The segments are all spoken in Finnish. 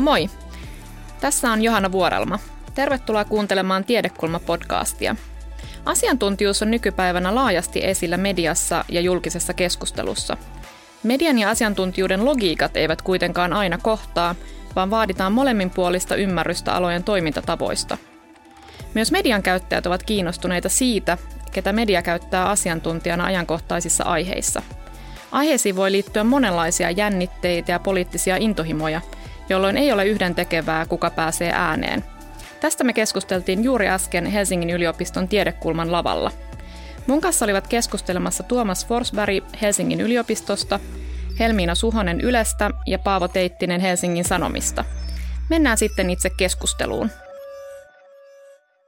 Moi! Tässä on Johanna Vuorelma. Tervetuloa kuuntelemaan Tiedekulma-podcastia. Asiantuntijuus on nykypäivänä laajasti esillä mediassa ja julkisessa keskustelussa. Median ja asiantuntijuuden logiikat eivät kuitenkaan aina kohtaa, vaan vaaditaan molemminpuolista ymmärrystä alojen toimintatavoista. Myös median käyttäjät ovat kiinnostuneita siitä, ketä media käyttää asiantuntijana ajankohtaisissa aiheissa. Aiheisiin voi liittyä monenlaisia jännitteitä ja poliittisia intohimoja, jolloin ei ole yhden tekevää, kuka pääsee ääneen. Tästä me keskusteltiin juuri äsken Helsingin yliopiston tiedekulman lavalla. Mun kanssa olivat keskustelemassa Tuomas Forsberg Helsingin yliopistosta, Helmiina Suhonen Ylestä ja Paavo Teittinen Helsingin Sanomista. Mennään sitten itse keskusteluun.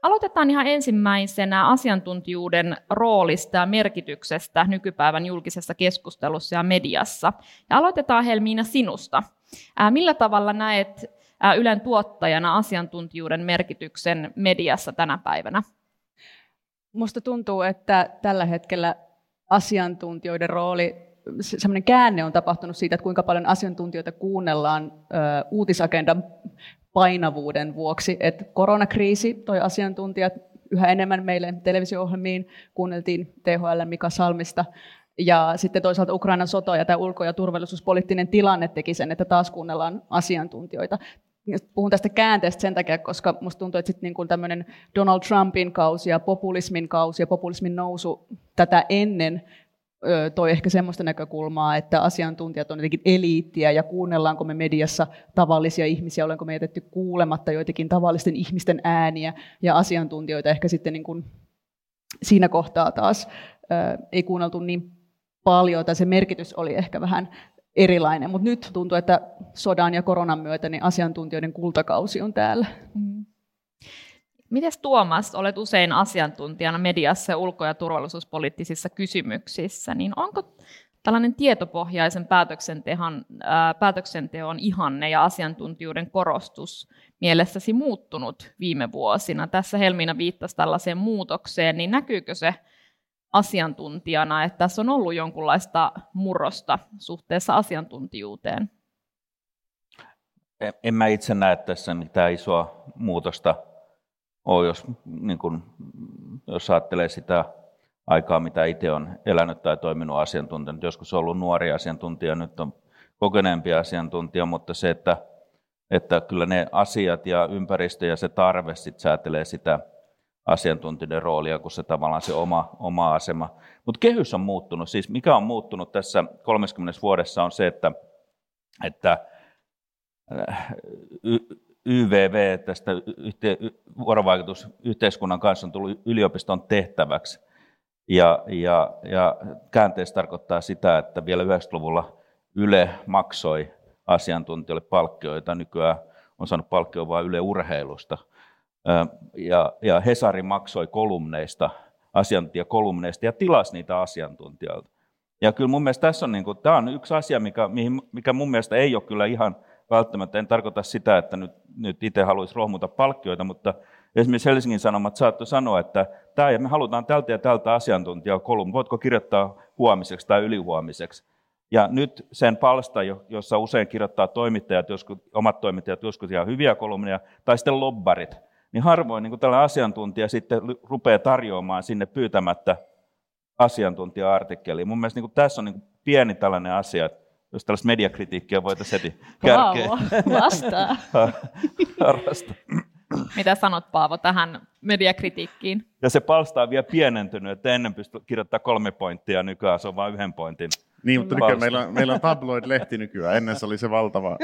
Aloitetaan ihan ensimmäisenä asiantuntijuuden roolista ja merkityksestä nykypäivän julkisessa keskustelussa ja mediassa. Ja aloitetaan Helmiina sinusta. Millä tavalla näet Ylen tuottajana asiantuntijuuden merkityksen mediassa tänä päivänä? Musta tuntuu, että tällä hetkellä asiantuntijoiden rooli, semmoinen käänne on tapahtunut siitä, että kuinka paljon asiantuntijoita kuunnellaan ö, uutisagendan painavuuden vuoksi. Että koronakriisi toi asiantuntijat yhä enemmän meille televisio-ohjelmiin, kuunneltiin THL Mika Salmista, ja sitten toisaalta Ukrainan sota ja tämä ulko- ja turvallisuuspoliittinen tilanne teki sen, että taas kuunnellaan asiantuntijoita. Puhun tästä käänteestä sen takia, koska minusta tuntuu, että sitten niin tämmöinen Donald Trumpin kausi ja populismin kausi ja populismin nousu tätä ennen toi ehkä semmoista näkökulmaa, että asiantuntijat on jotenkin eliittiä ja kuunnellaanko me mediassa tavallisia ihmisiä, olenko me jätetty kuulematta joitakin tavallisten ihmisten ääniä ja asiantuntijoita ehkä sitten niin kuin siinä kohtaa taas ei kuunneltu niin paljon, tai se merkitys oli ehkä vähän erilainen, mutta nyt tuntuu, että sodan ja koronan myötä niin asiantuntijoiden kultakausi on täällä. Mm. Mites Tuomas, olet usein asiantuntijana mediassa ja ulko- ja turvallisuuspoliittisissa kysymyksissä, niin onko tällainen tietopohjaisen päätöksenteon, ää, päätöksenteon ihanne ja asiantuntijuuden korostus mielessäsi muuttunut viime vuosina? Tässä Helmiina viittasi tällaiseen muutokseen, niin näkyykö se asiantuntijana, että tässä on ollut jonkunlaista murrosta suhteessa asiantuntijuuteen? En mä itse näe tässä mitään isoa muutosta ole, jos, niin kun, jos ajattelee sitä aikaa, mitä itse on elänyt tai toiminut asiantuntijana. Joskus on ollut nuori asiantuntija, nyt on kokeneempi asiantuntija, mutta se, että, että kyllä ne asiat ja ympäristö ja se tarve sit säätelee sitä asiantuntijoiden roolia kuin se tavallaan se oma, oma asema. Mutta kehys on muuttunut. Siis mikä on muuttunut tässä 30 vuodessa on se, että, että äh, YVV, tästä yhte, vuorovaikutus yhteiskunnan kanssa on tullut yliopiston tehtäväksi. Ja, ja, ja käänteessä tarkoittaa sitä, että vielä 90-luvulla Yle maksoi asiantuntijoille palkkioita. Nykyään on saanut palkkio vain Yle urheilusta – ja, ja Hesari maksoi kolumneista, asiantuntijakolumneista ja tilasi niitä asiantuntijoilta. Ja kyllä mun mielestä tässä on, niin kuin, tämä on yksi asia, mikä, mikä mun mielestä ei ole kyllä ihan välttämättä, en tarkoita sitä, että nyt, nyt itse haluaisi rohmuta palkkioita, mutta esimerkiksi Helsingin Sanomat saattoi sanoa, että tämä ja me halutaan tältä ja tältä asiantuntijaa kolumni, voitko kirjoittaa huomiseksi tai ylihuomiseksi. Ja nyt sen palsta, jossa usein kirjoittaa toimittajat, joskus, omat toimittajat joskus ihan hyviä kolumneja, tai sitten lobbarit, niin harvoin niin tällä asiantuntija sitten rupeaa tarjoamaan sinne pyytämättä asiantuntija-artikkeliin. Mun mielestä niin tässä on niin pieni tällainen asia, että jos tällaista mediakritiikkiä voitaisiin heti kärkeä. vastaa. Mitä sanot Paavo tähän mediakritiikkiin? Ja se palsta on vielä pienentynyt, että ennen pystyi kirjoittamaan kolme pointtia, nykyään se on vain yhden pointin. Niin, mutta nykyään meillä on, meillä on tabloid-lehti nykyään, ennen se oli se valtava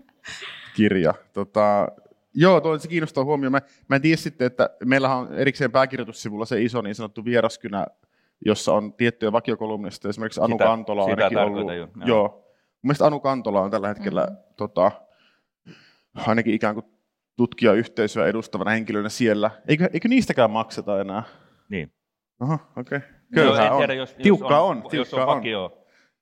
kirja. Tota, Joo, tuo se kiinnostaa huomioon. Mä, mä en tiedä sitten, että meillähän on erikseen pääkirjoitussivulla se iso niin sanottu vieraskynä, jossa on tiettyjä vakiokolumnista. Esimerkiksi Anu sitä, Kantola on ainakin ollut. Jo, joo. joo. Mielestäni Anu Kantola on tällä hetkellä mm-hmm. tota, ainakin ikään kuin tutkijayhteisöä edustavana henkilönä siellä. Eikö, eikö niistäkään makseta enää? Niin. Aha, okei. Okay. Köyhää on. Jos, tiukkaa on. on. Tiukkaa on. Vakio,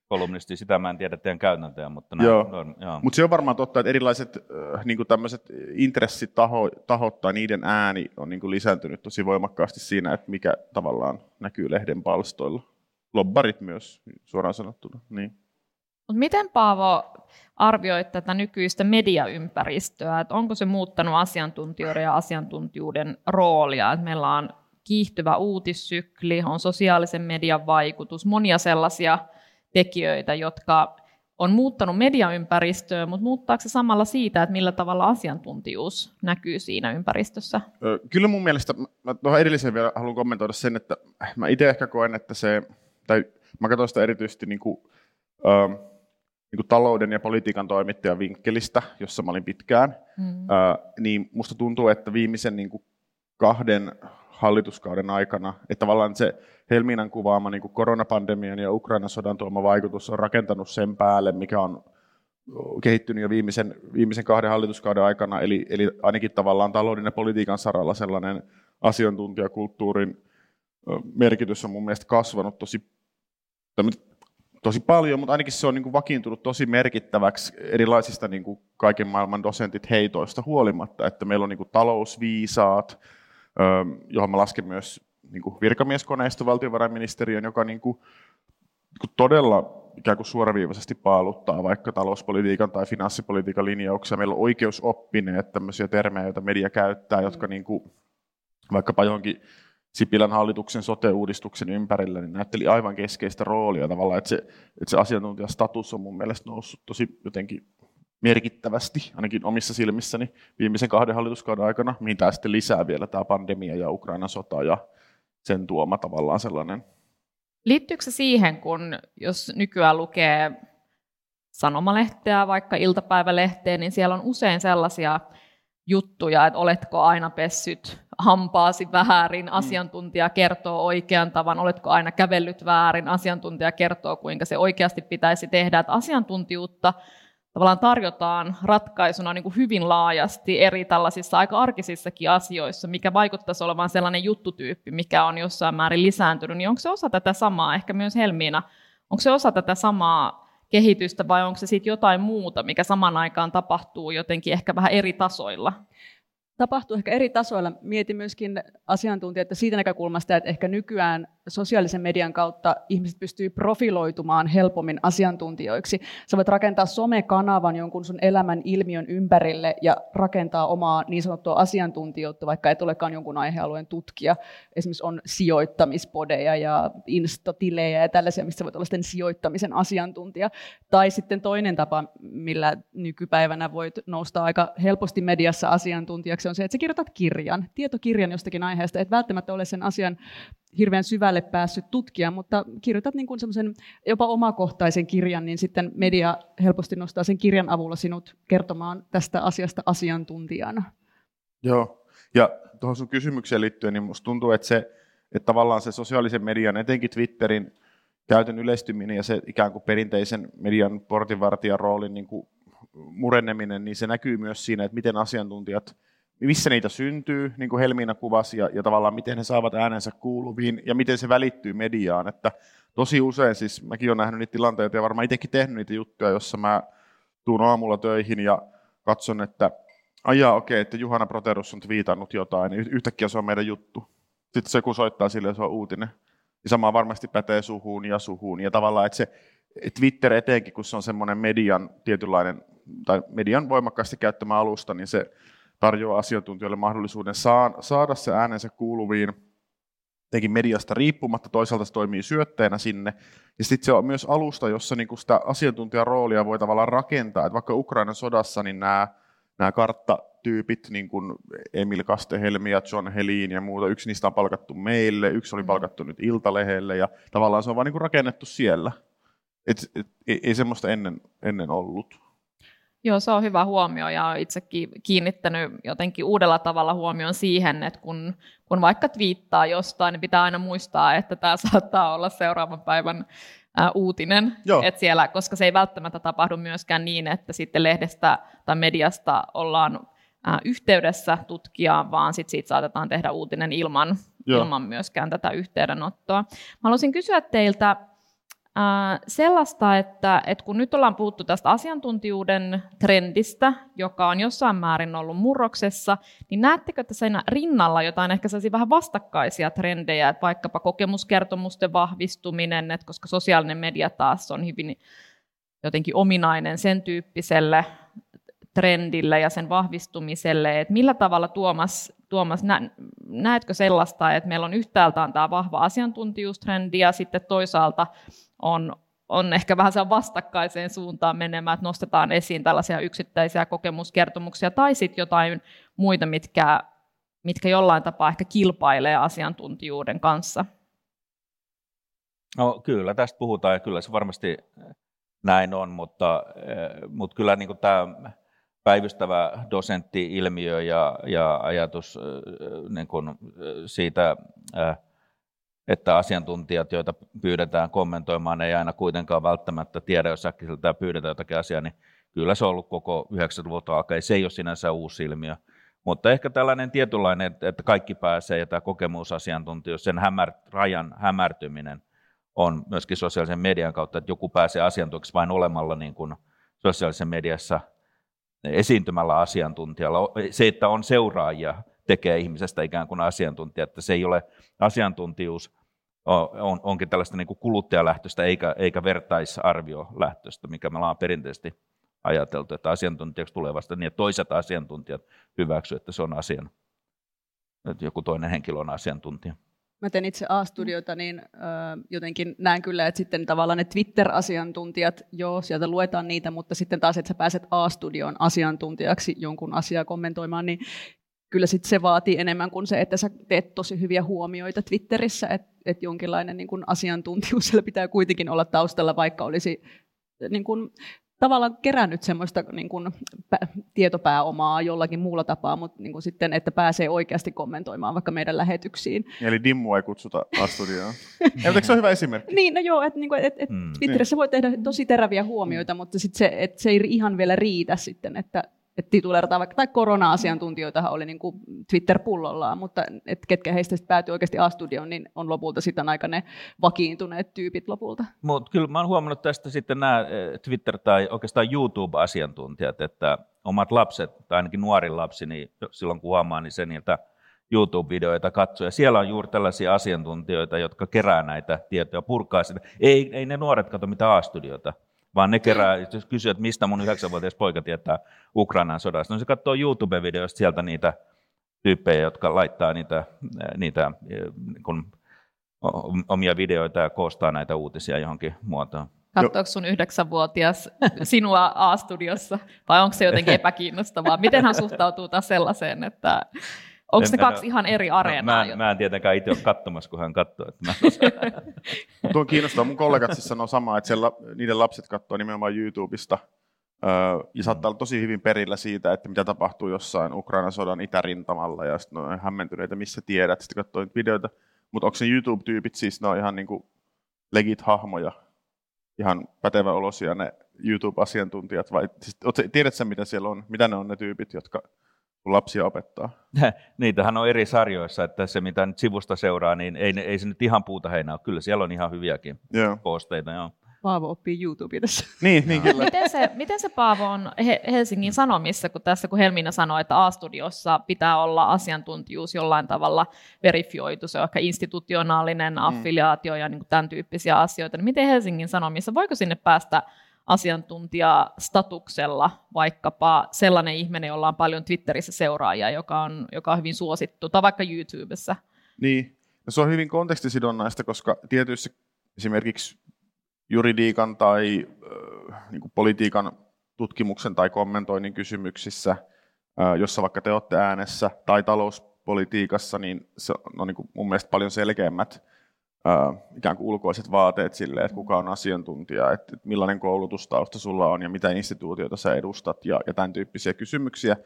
kolumnisti, sitä mä en tiedä teidän käytäntöjä, mutta näin, joo. On, joo. Mutta se on varmaan totta, että erilaiset äh, niin tämmöiset intressitahot tai niiden ääni on niin kuin lisääntynyt tosi voimakkaasti siinä, että mikä tavallaan näkyy lehden palstoilla. Lobbarit myös, suoraan sanottuna. Niin. Mut miten Paavo arvioit tätä nykyistä mediaympäristöä, että onko se muuttanut asiantuntijoiden ja asiantuntijuuden roolia, että meillä on kiihtyvä uutissykli, on sosiaalisen median vaikutus, monia sellaisia tekijöitä, jotka on muuttanut mediaympäristöä, mutta muuttaako se samalla siitä, että millä tavalla asiantuntijuus näkyy siinä ympäristössä? Kyllä mun mielestä, mä tuohon edelliseen vielä haluan kommentoida sen, että mä itse ehkä koen, että se, tai mä katson sitä erityisesti niin kuin, äh, niin kuin talouden ja politiikan toimittajan vinkkelistä, jossa mä olin pitkään, mm. äh, niin musta tuntuu, että viimeisen niin kuin kahden hallituskauden aikana, että tavallaan se Helminan kuvaama niin koronapandemian ja Ukrainan sodan tuoma vaikutus on rakentanut sen päälle, mikä on kehittynyt jo viimeisen, viimeisen kahden hallituskauden aikana, eli, eli ainakin tavallaan talouden ja politiikan saralla sellainen asiantuntijakulttuurin merkitys on mun mielestä kasvanut tosi, tosi paljon, mutta ainakin se on niin kuin vakiintunut tosi merkittäväksi erilaisista niin kuin kaiken maailman dosentit heitoista huolimatta, että meillä on niin kuin talousviisaat, johon mä lasken myös niin kuin virkamieskoneisto valtiovarainministeriön, joka niin kuin, niin kuin todella ikään kuin suoraviivaisesti paaluttaa vaikka talouspolitiikan tai finanssipolitiikan linjauksia. Meillä on oikeusoppineet tämmöisiä termejä, joita media käyttää, jotka niin kuin, vaikkapa johonkin Sipilän hallituksen sote-uudistuksen ympärillä, niin näytteli aivan keskeistä roolia tavallaan, että se, että se asiantuntijastatus on mun mielestä noussut tosi jotenkin merkittävästi, ainakin omissa silmissäni, viimeisen kahden hallituskauden aikana, mihin tämä sitten lisää vielä tämä pandemia ja Ukrainan sota ja sen tuoma tavallaan sellainen. Liittyykö se siihen, kun jos nykyään lukee sanomalehteä, vaikka iltapäivälehteä, niin siellä on usein sellaisia juttuja, että oletko aina pessyt hampaasi väärin, mm. asiantuntija kertoo oikean tavan, oletko aina kävellyt väärin, asiantuntija kertoo, kuinka se oikeasti pitäisi tehdä, että asiantuntijuutta tavallaan tarjotaan ratkaisuna niin kuin hyvin laajasti eri tällaisissa aika arkisissakin asioissa, mikä vaikuttaisi olevan sellainen juttutyyppi, mikä on jossain määrin lisääntynyt, niin onko se osa tätä samaa, ehkä myös Helmiina, onko se osa tätä samaa kehitystä vai onko se sitten jotain muuta, mikä saman aikaan tapahtuu jotenkin ehkä vähän eri tasoilla? Tapahtuu ehkä eri tasoilla. Mietin myöskin asiantuntijoita siitä näkökulmasta, että ehkä nykyään sosiaalisen median kautta ihmiset pystyy profiloitumaan helpommin asiantuntijoiksi. Sä voit rakentaa somekanavan jonkun sun elämän ilmiön ympärille ja rakentaa omaa niin sanottua asiantuntijuutta, vaikka et olekaan jonkun aihealueen tutkija. Esimerkiksi on sijoittamispodeja ja instotilejä ja tällaisia, missä voit olla sitten sijoittamisen asiantuntija. Tai sitten toinen tapa, millä nykypäivänä voit nousta aika helposti mediassa asiantuntijaksi, on se, että sä kirjoitat kirjan, tietokirjan jostakin aiheesta, et välttämättä ole sen asian hirveän syvälle päässyt tutkia, mutta kirjoitat niin kuin semmoisen jopa omakohtaisen kirjan, niin sitten media helposti nostaa sen kirjan avulla sinut kertomaan tästä asiasta asiantuntijana. Joo, ja tuohon sun kysymykseen liittyen, niin musta tuntuu, että, se, että tavallaan se sosiaalisen median, etenkin Twitterin käytön yleistyminen ja se ikään kuin perinteisen median portinvartijan roolin niin kuin murenneminen, niin se näkyy myös siinä, että miten asiantuntijat missä niitä syntyy, niin kuin Helmiina kuvasi, ja, ja tavallaan miten he saavat äänensä kuuluviin, ja miten se välittyy mediaan. Että tosi usein, siis mäkin olen nähnyt niitä tilanteita, ja varmaan itsekin tehnyt niitä juttuja, jossa mä tuun aamulla töihin ja katson, että ajaa okei, okay, että Juhana Proterus on viitannut jotain, niin yhtäkkiä se on meidän juttu. Sitten se kun soittaa sille, se on uutinen. Ja sama varmasti pätee suhuun ja suhuun. Ja tavallaan, että se Twitter etenkin, kun se on semmoinen median tietynlainen, tai median voimakkaasti käyttämä alusta, niin se tarjoaa asiantuntijoille mahdollisuuden saada se äänensä kuuluviin tekin mediasta riippumatta, toisaalta se toimii syötteenä sinne. Ja sitten se on myös alusta, jossa niinku sitä asiantuntijan roolia voi tavallaan rakentaa. Et vaikka Ukrainan sodassa, niin nämä, nämä karttatyypit, niin kuin Emil Kastehelmi ja John Helin ja muuta, yksi niistä on palkattu meille, yksi oli mm. palkattu nyt Iltalehelle, ja tavallaan se on vaan niinku rakennettu siellä. Et, et, ei, ei semmoista ennen, ennen ollut. Joo, se on hyvä huomio ja itsekin kiinnittänyt jotenkin uudella tavalla huomioon siihen, että kun, kun vaikka twiittaa jostain, niin pitää aina muistaa, että tämä saattaa olla seuraavan päivän ää, uutinen, että siellä, koska se ei välttämättä tapahdu myöskään niin, että sitten lehdestä tai mediasta ollaan ää, yhteydessä tutkijaan, vaan sit siitä saatetaan tehdä uutinen ilman, ilman myöskään tätä yhteydenottoa. Mä haluaisin kysyä teiltä, sellaista, että, että kun nyt ollaan puhuttu tästä asiantuntijuuden trendistä, joka on jossain määrin ollut murroksessa, niin näettekö että sen rinnalla jotain ehkä sellaisia vähän vastakkaisia trendejä, että vaikkapa kokemuskertomusten vahvistuminen, että koska sosiaalinen media taas on hyvin jotenkin ominainen sen tyyppiselle trendille ja sen vahvistumiselle, että millä tavalla Tuomas, Tuomas nä, näetkö sellaista, että meillä on yhtäältä tämä vahva asiantuntijuustrendi ja sitten toisaalta on, on ehkä vähän se vastakkaiseen suuntaan menemään, että nostetaan esiin tällaisia yksittäisiä kokemuskertomuksia tai sitten jotain muita, mitkä, mitkä jollain tapaa ehkä kilpailee asiantuntijuuden kanssa. No kyllä, tästä puhutaan ja kyllä se varmasti näin on, mutta, eh, mutta kyllä niin kuin tämä päivystävä dosentti-ilmiö ja, ja ajatus eh, niin kuin siitä, eh, että asiantuntijat, joita pyydetään kommentoimaan, ei aina kuitenkaan välttämättä tiedä, jos äkkiseltään pyydetään jotakin asiaa, niin kyllä se on ollut koko 90-luvulta alkaen. Se ei ole sinänsä uusi ilmiö. Mutta ehkä tällainen tietynlainen, että kaikki pääsee ja tämä kokemusasiantuntijuus, sen hämär, rajan hämärtyminen on myöskin sosiaalisen median kautta, että joku pääsee asiantuntijaksi vain olemalla niin kuin sosiaalisessa mediassa esiintymällä asiantuntijalla. Se, että on seuraajia, tekee ihmisestä ikään kuin asiantuntija, että se ei ole asiantuntijuus, on, onkin tällaista niin kuin kuluttajalähtöistä eikä, eikä vertaisarviolähtöistä, mikä me ollaan perinteisesti ajateltu, että asiantuntijaksi tulee vasta niin, että toiset asiantuntijat hyväksyvät, että se on asian, että joku toinen henkilö on asiantuntija. Mä teen itse A-studiota, niin ö, jotenkin näen kyllä, että sitten tavallaan ne Twitter-asiantuntijat, joo, sieltä luetaan niitä, mutta sitten taas, että sä pääset A-studioon asiantuntijaksi jonkun asiaa kommentoimaan, niin kyllä sitten se vaatii enemmän kuin se, että sä teet tosi hyviä huomioita Twitterissä, että et jonkinlainen niin kun asiantuntijuus siellä pitää kuitenkin olla taustalla, vaikka olisi niin kun tavallaan kerännyt semmoista niin kuin, tietopääomaa jollakin muulla tapaa, mutta niin kuin sitten, että pääsee oikeasti kommentoimaan vaikka meidän lähetyksiin. Eli Dimmu ei kutsuta A-studioon. Eikö se ole hyvä esimerkki? Niin, no joo, että niin kuin, et, et mm. Twitterissä voi tehdä tosi teräviä huomioita, mutta sit se, et se ei ihan vielä riitä sitten, että että tituleerataan vaikka, tai korona-asiantuntijoitahan oli niin kuin Twitter-pullollaan, mutta et ketkä heistä sitten päätyi oikeasti A-studioon, niin on lopulta sitten aika ne vakiintuneet tyypit lopulta. Mutta kyllä mä oon huomannut tästä sitten nämä eh, Twitter- tai oikeastaan YouTube-asiantuntijat, että omat lapset, tai ainakin nuorin lapsi, niin silloin kun huomaa, niin se niiltä YouTube-videoita katsoo. Ja siellä on juuri tällaisia asiantuntijoita, jotka kerää näitä tietoja, purkaa sitä. Ei, ei ne nuoret katso mitään A-studiota, vaan ne kerää, jos kysyy, että mistä mun yhdeksänvuotias poika tietää Ukrainan sodasta, no se katsoo YouTube-videoista sieltä niitä tyyppejä, jotka laittaa niitä, niitä kun omia videoita ja koostaa näitä uutisia johonkin muotoon. Katsoiko sun yhdeksänvuotias sinua A-studiossa, vai onko se jotenkin epäkiinnostavaa? Miten hän suhtautuu taas sellaiseen, että Onko ne kaksi ihan eri areenaa? Mä, mä en tietenkään itse ole katsomassa, kun hän katsoo. Että mä Tuo on kiinnostaa. Mun kollegat siis sanoo samaa, että siellä, niiden lapset katsoo nimenomaan YouTubesta. Öö, ja saattaa olla tosi hyvin perillä siitä, että mitä tapahtuu jossain Ukrainan sodan itärintamalla. Ja sitten on hämmentyneitä, missä tiedät. Sitten katsoo videoita. Mutta onko se YouTube-tyypit siis, ne on ihan niinku legit hahmoja, ihan pätevä olosia ne YouTube-asiantuntijat, vai siis, tiedätkö mitä siellä on, mitä ne on ne tyypit, jotka kun lapsia opettaa? Niitähän on eri sarjoissa, että se mitä nyt sivusta seuraa, niin ei, ei se nyt ihan puuta heinää ole. Kyllä siellä on ihan hyviäkin joo. posteita. Joo. Paavo oppii YouTubessa. niin, niin kyllä. Miten se, miten se Paavo on Helsingin Sanomissa, kun tässä kun Helmiina sanoi, että A-studiossa pitää olla asiantuntijuus jollain tavalla verifioitu, se on ehkä institutionaalinen mm. affiliaatio ja niin kuin tämän tyyppisiä asioita, niin miten Helsingin Sanomissa, voiko sinne päästä asiantuntijastatuksella vaikkapa sellainen ihminen, jolla on paljon Twitterissä seuraajia, joka on, joka on hyvin suosittu, tai vaikka YouTubessa. Niin, no se on hyvin kontekstisidonnaista, koska tietyissä esimerkiksi juridiikan tai äh, niin politiikan tutkimuksen tai kommentoinnin kysymyksissä, äh, jossa vaikka te olette äänessä, tai talouspolitiikassa, niin se on niin kuin mun mielestä paljon selkeämmät ikään kuin ulkoiset vaateet sille, että kuka on asiantuntija, että millainen koulutustausta sulla on ja mitä instituutioita sä edustat ja, ja tämän tyyppisiä kysymyksiä.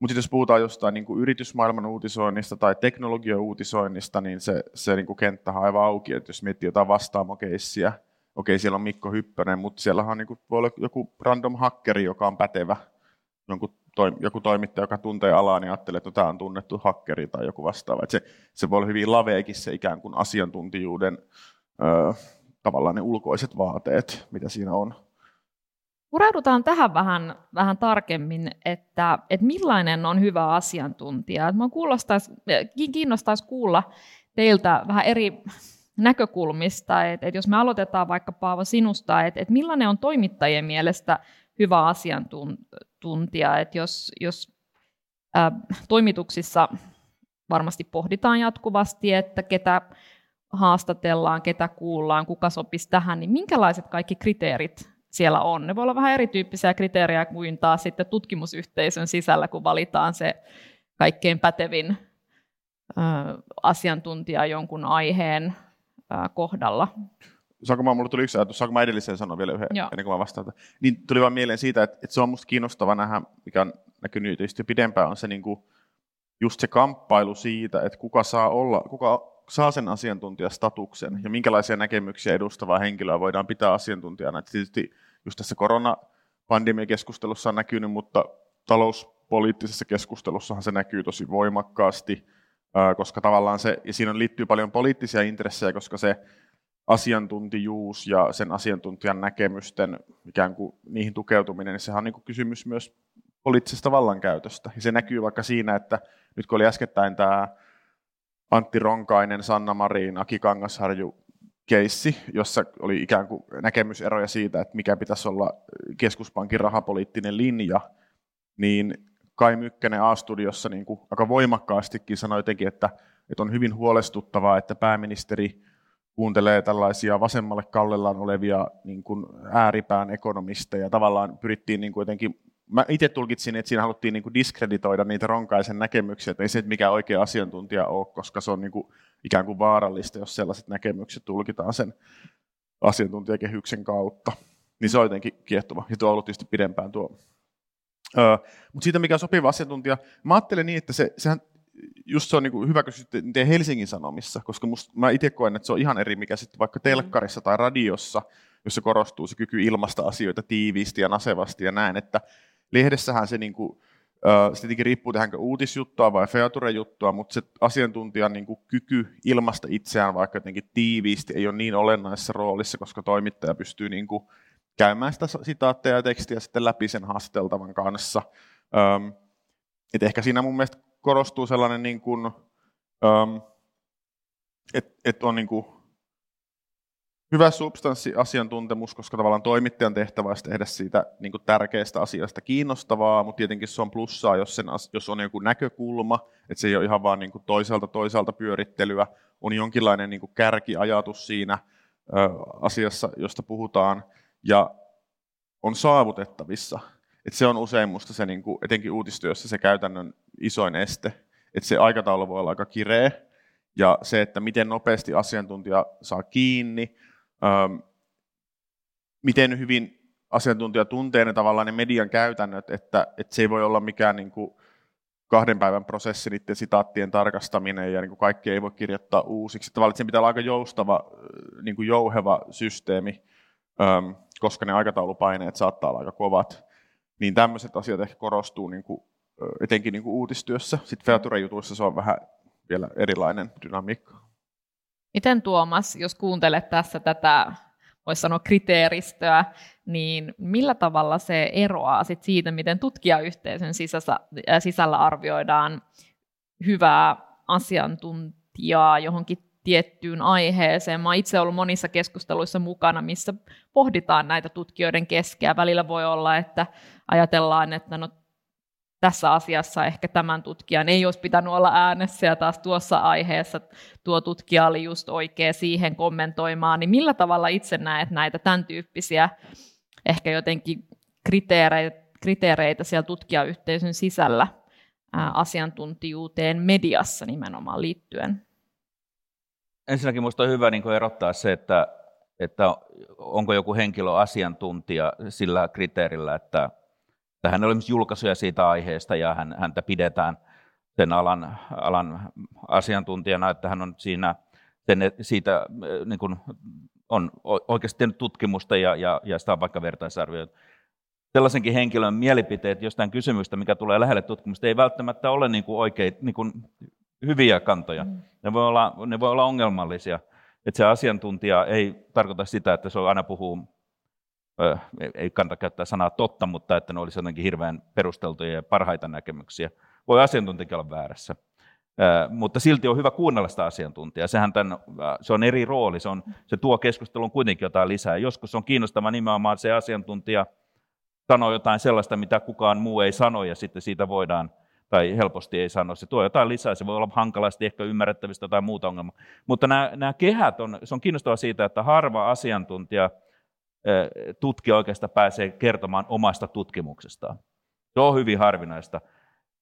Mutta jos puhutaan jostain niin kuin yritysmaailman uutisoinnista tai teknologia-uutisoinnista, niin se, se niin kuin kenttä on aivan auki. Että jos miettii jotain vastaamokeissiä, okei siellä on Mikko Hyppönen, mutta siellä on niin kuin, voi olla joku random hackeri, joka on pätevä jonkun toi, joku toimittaja, joka tuntee alaa, niin ajattelee, että no, tämä on tunnettu hakkeri tai joku vastaava. Että se, se voi olla hyvin laveekin se ikään kuin asiantuntijuuden ö, tavallaan ne ulkoiset vaateet, mitä siinä on. Pureudutaan tähän vähän, vähän tarkemmin, että, että millainen on hyvä asiantuntija. Minua kiinnostaisi kuulla teiltä vähän eri näkökulmista, että, että jos me aloitetaan vaikka Paavo sinusta, että, että millainen on toimittajien mielestä hyvä asiantuntija, että jos, jos ää, toimituksissa varmasti pohditaan jatkuvasti, että ketä haastatellaan, ketä kuullaan, kuka sopisi tähän, niin minkälaiset kaikki kriteerit siellä on? Ne voi olla vähän erityyppisiä kriteerejä kuin taas sitten tutkimusyhteisön sisällä, kun valitaan se kaikkein pätevin asiantuntija jonkun aiheen kohdalla. Saanko mä, mulle tuli yksi ajatus, saanko mä edelliseen sanoa vielä yhden, Joo. ennen kuin mä vastaan. Niin tuli vaan mieleen siitä, että, että se on musta kiinnostava nähdä, mikä on näkynyt jo pidempään, on se niin kuin, just se kamppailu siitä, että kuka saa olla, kuka saa sen asiantuntijastatuksen ja minkälaisia näkemyksiä edustavaa henkilöä voidaan pitää asiantuntijana. Et tietysti just tässä koronapandemiakeskustelussa on näkynyt, mutta talouspoliittisessa keskustelussahan se näkyy tosi voimakkaasti, koska tavallaan se, ja siinä liittyy paljon poliittisia intressejä, koska se asiantuntijuus ja sen asiantuntijan näkemysten ikään kuin niihin tukeutuminen, niin sehän on niin kuin kysymys myös poliittisesta vallankäytöstä. Ja se näkyy vaikka siinä, että nyt kun oli äskettäin tämä Antti Ronkainen, Sanna Marin, Aki Kangasharju keissi, jossa oli ikään kuin näkemyseroja siitä, että mikä pitäisi olla keskuspankin rahapoliittinen linja, niin Kai Mykkänen A-studiossa niin kuin aika voimakkaastikin sanoi jotenkin, että, että on hyvin huolestuttavaa, että pääministeri kuuntelee tällaisia vasemmalle kallellaan olevia niin kuin ääripään ekonomisteja. Tavallaan pyrittiin niin kuin jotenkin mä itse tulkitsin, että siinä haluttiin niin kuin diskreditoida niitä ronkaisen näkemyksiä, että ei se, että mikä oikea asiantuntija ole, koska se on niin kuin ikään kuin vaarallista, jos sellaiset näkemykset tulkitaan sen asiantuntijakehyksen kautta. Niin se on jotenkin kiehtova, ja tuo on ollut tietysti pidempään tuo. Öö, mutta siitä, mikä on sopiva asiantuntija, mä ajattelen niin, että se, sehän just se on niin kuin hyvä kysyä Helsingin Sanomissa, koska musta, mä itse koen, että se on ihan eri, mikä sitten vaikka telkkarissa tai radiossa, jossa korostuu se kyky ilmasta asioita tiiviisti ja nasevasti ja näin, että lehdessähän se niin kuin, se tietenkin riippuu, tehdäänkö uutisjuttua vai feature-juttua, mutta se asiantuntijan niin kuin kyky ilmasta itseään vaikka jotenkin tiiviisti ei ole niin olennaisessa roolissa, koska toimittaja pystyy niin kuin käymään sitä sitaatteja ja tekstiä sitten läpi sen haastateltavan kanssa. et ehkä siinä mun mielestä korostuu sellainen, niin kuin, että et on niin kuin hyvä substanssiasiantuntemus, koska tavallaan toimittajan tehtävä olisi tehdä siitä niin kuin tärkeästä asiasta kiinnostavaa, mutta tietenkin se on plussaa, jos, sen, jos on joku näkökulma, että se ei ole ihan vaan niin kuin toisaalta toisaalta pyörittelyä, on jonkinlainen niin kuin kärkiajatus siinä ö, asiassa, josta puhutaan, ja on saavutettavissa. Et se on usein minusta se, niin kuin, etenkin uutistyössä se käytännön isoin este, että se aikataulu voi olla aika kireä, ja se, että miten nopeasti asiantuntija saa kiinni, Ähm, miten hyvin asiantuntija tuntee ne tavallaan ne median käytännöt, että, että se ei voi olla mikään niin kuin kahden päivän prosessi niiden sitaattien tarkastaminen ja niin kaikki ei voi kirjoittaa uusiksi. Tavallaan että sen pitää olla aika joustava, äh, niin kuin jouheva systeemi, ähm, koska ne aikataulupaineet saattaa olla aika kovat. Niin tämmöiset asiat ehkä korostuu niin kuin, etenkin niin kuin uutistyössä. Sitten feature-jutuissa se on vähän vielä erilainen dynamiikka. Miten Tuomas, jos kuuntelet tässä tätä, voisi sanoa kriteeristöä, niin millä tavalla se eroaa sit siitä, miten tutkijayhteisön sisällä, sisällä arvioidaan hyvää asiantuntijaa johonkin tiettyyn aiheeseen. Mä itse ollut monissa keskusteluissa mukana, missä pohditaan näitä tutkijoiden keskeä. Välillä voi olla, että ajatellaan, että no tässä asiassa ehkä tämän tutkijan ei olisi pitänyt olla äänessä ja taas tuossa aiheessa tuo tutkija oli just oikea siihen kommentoimaan, niin millä tavalla itse näet näitä tämän tyyppisiä ehkä jotenkin kriteereitä, kriteereitä siellä tutkijayhteisön sisällä asiantuntijuuteen mediassa nimenomaan liittyen? Ensinnäkin minusta on hyvä niin erottaa se, että, että onko joku henkilö asiantuntija sillä kriteerillä, että hän oli julkaisuja siitä aiheesta ja hän, häntä pidetään sen alan, alan asiantuntijana, että hän on siinä sen, siitä niin kuin, on oikeasti tehnyt tutkimusta ja, ja, ja sitä on vaikka vertaisarvioitu. Sellaisenkin henkilön mielipiteet jostain kysymystä, mikä tulee lähelle tutkimusta, ei välttämättä ole niin kuin oikein, niin kuin hyviä kantoja. Mm. Ne voi olla, ne voi olla ongelmallisia. Että se asiantuntija ei tarkoita sitä, että se on aina puhuu ei kannata käyttää sanaa totta, mutta että ne olisi jotenkin hirveän perusteltuja ja parhaita näkemyksiä. Voi asiantuntijakin olla väärässä. mutta silti on hyvä kuunnella sitä asiantuntijaa. Sehän tämän, se on eri rooli, se, on, se tuo keskusteluun kuitenkin jotain lisää. Joskus on kiinnostava nimenomaan se asiantuntija sanoo jotain sellaista, mitä kukaan muu ei sano, ja sitten siitä voidaan, tai helposti ei sano. Se tuo jotain lisää, se voi olla hankalasti ehkä ymmärrettävistä tai muuta ongelmaa. Mutta nämä, nämä kehät, on, se on kiinnostavaa siitä, että harva asiantuntija tutkija oikeastaan pääsee kertomaan omasta tutkimuksestaan. Se on hyvin harvinaista.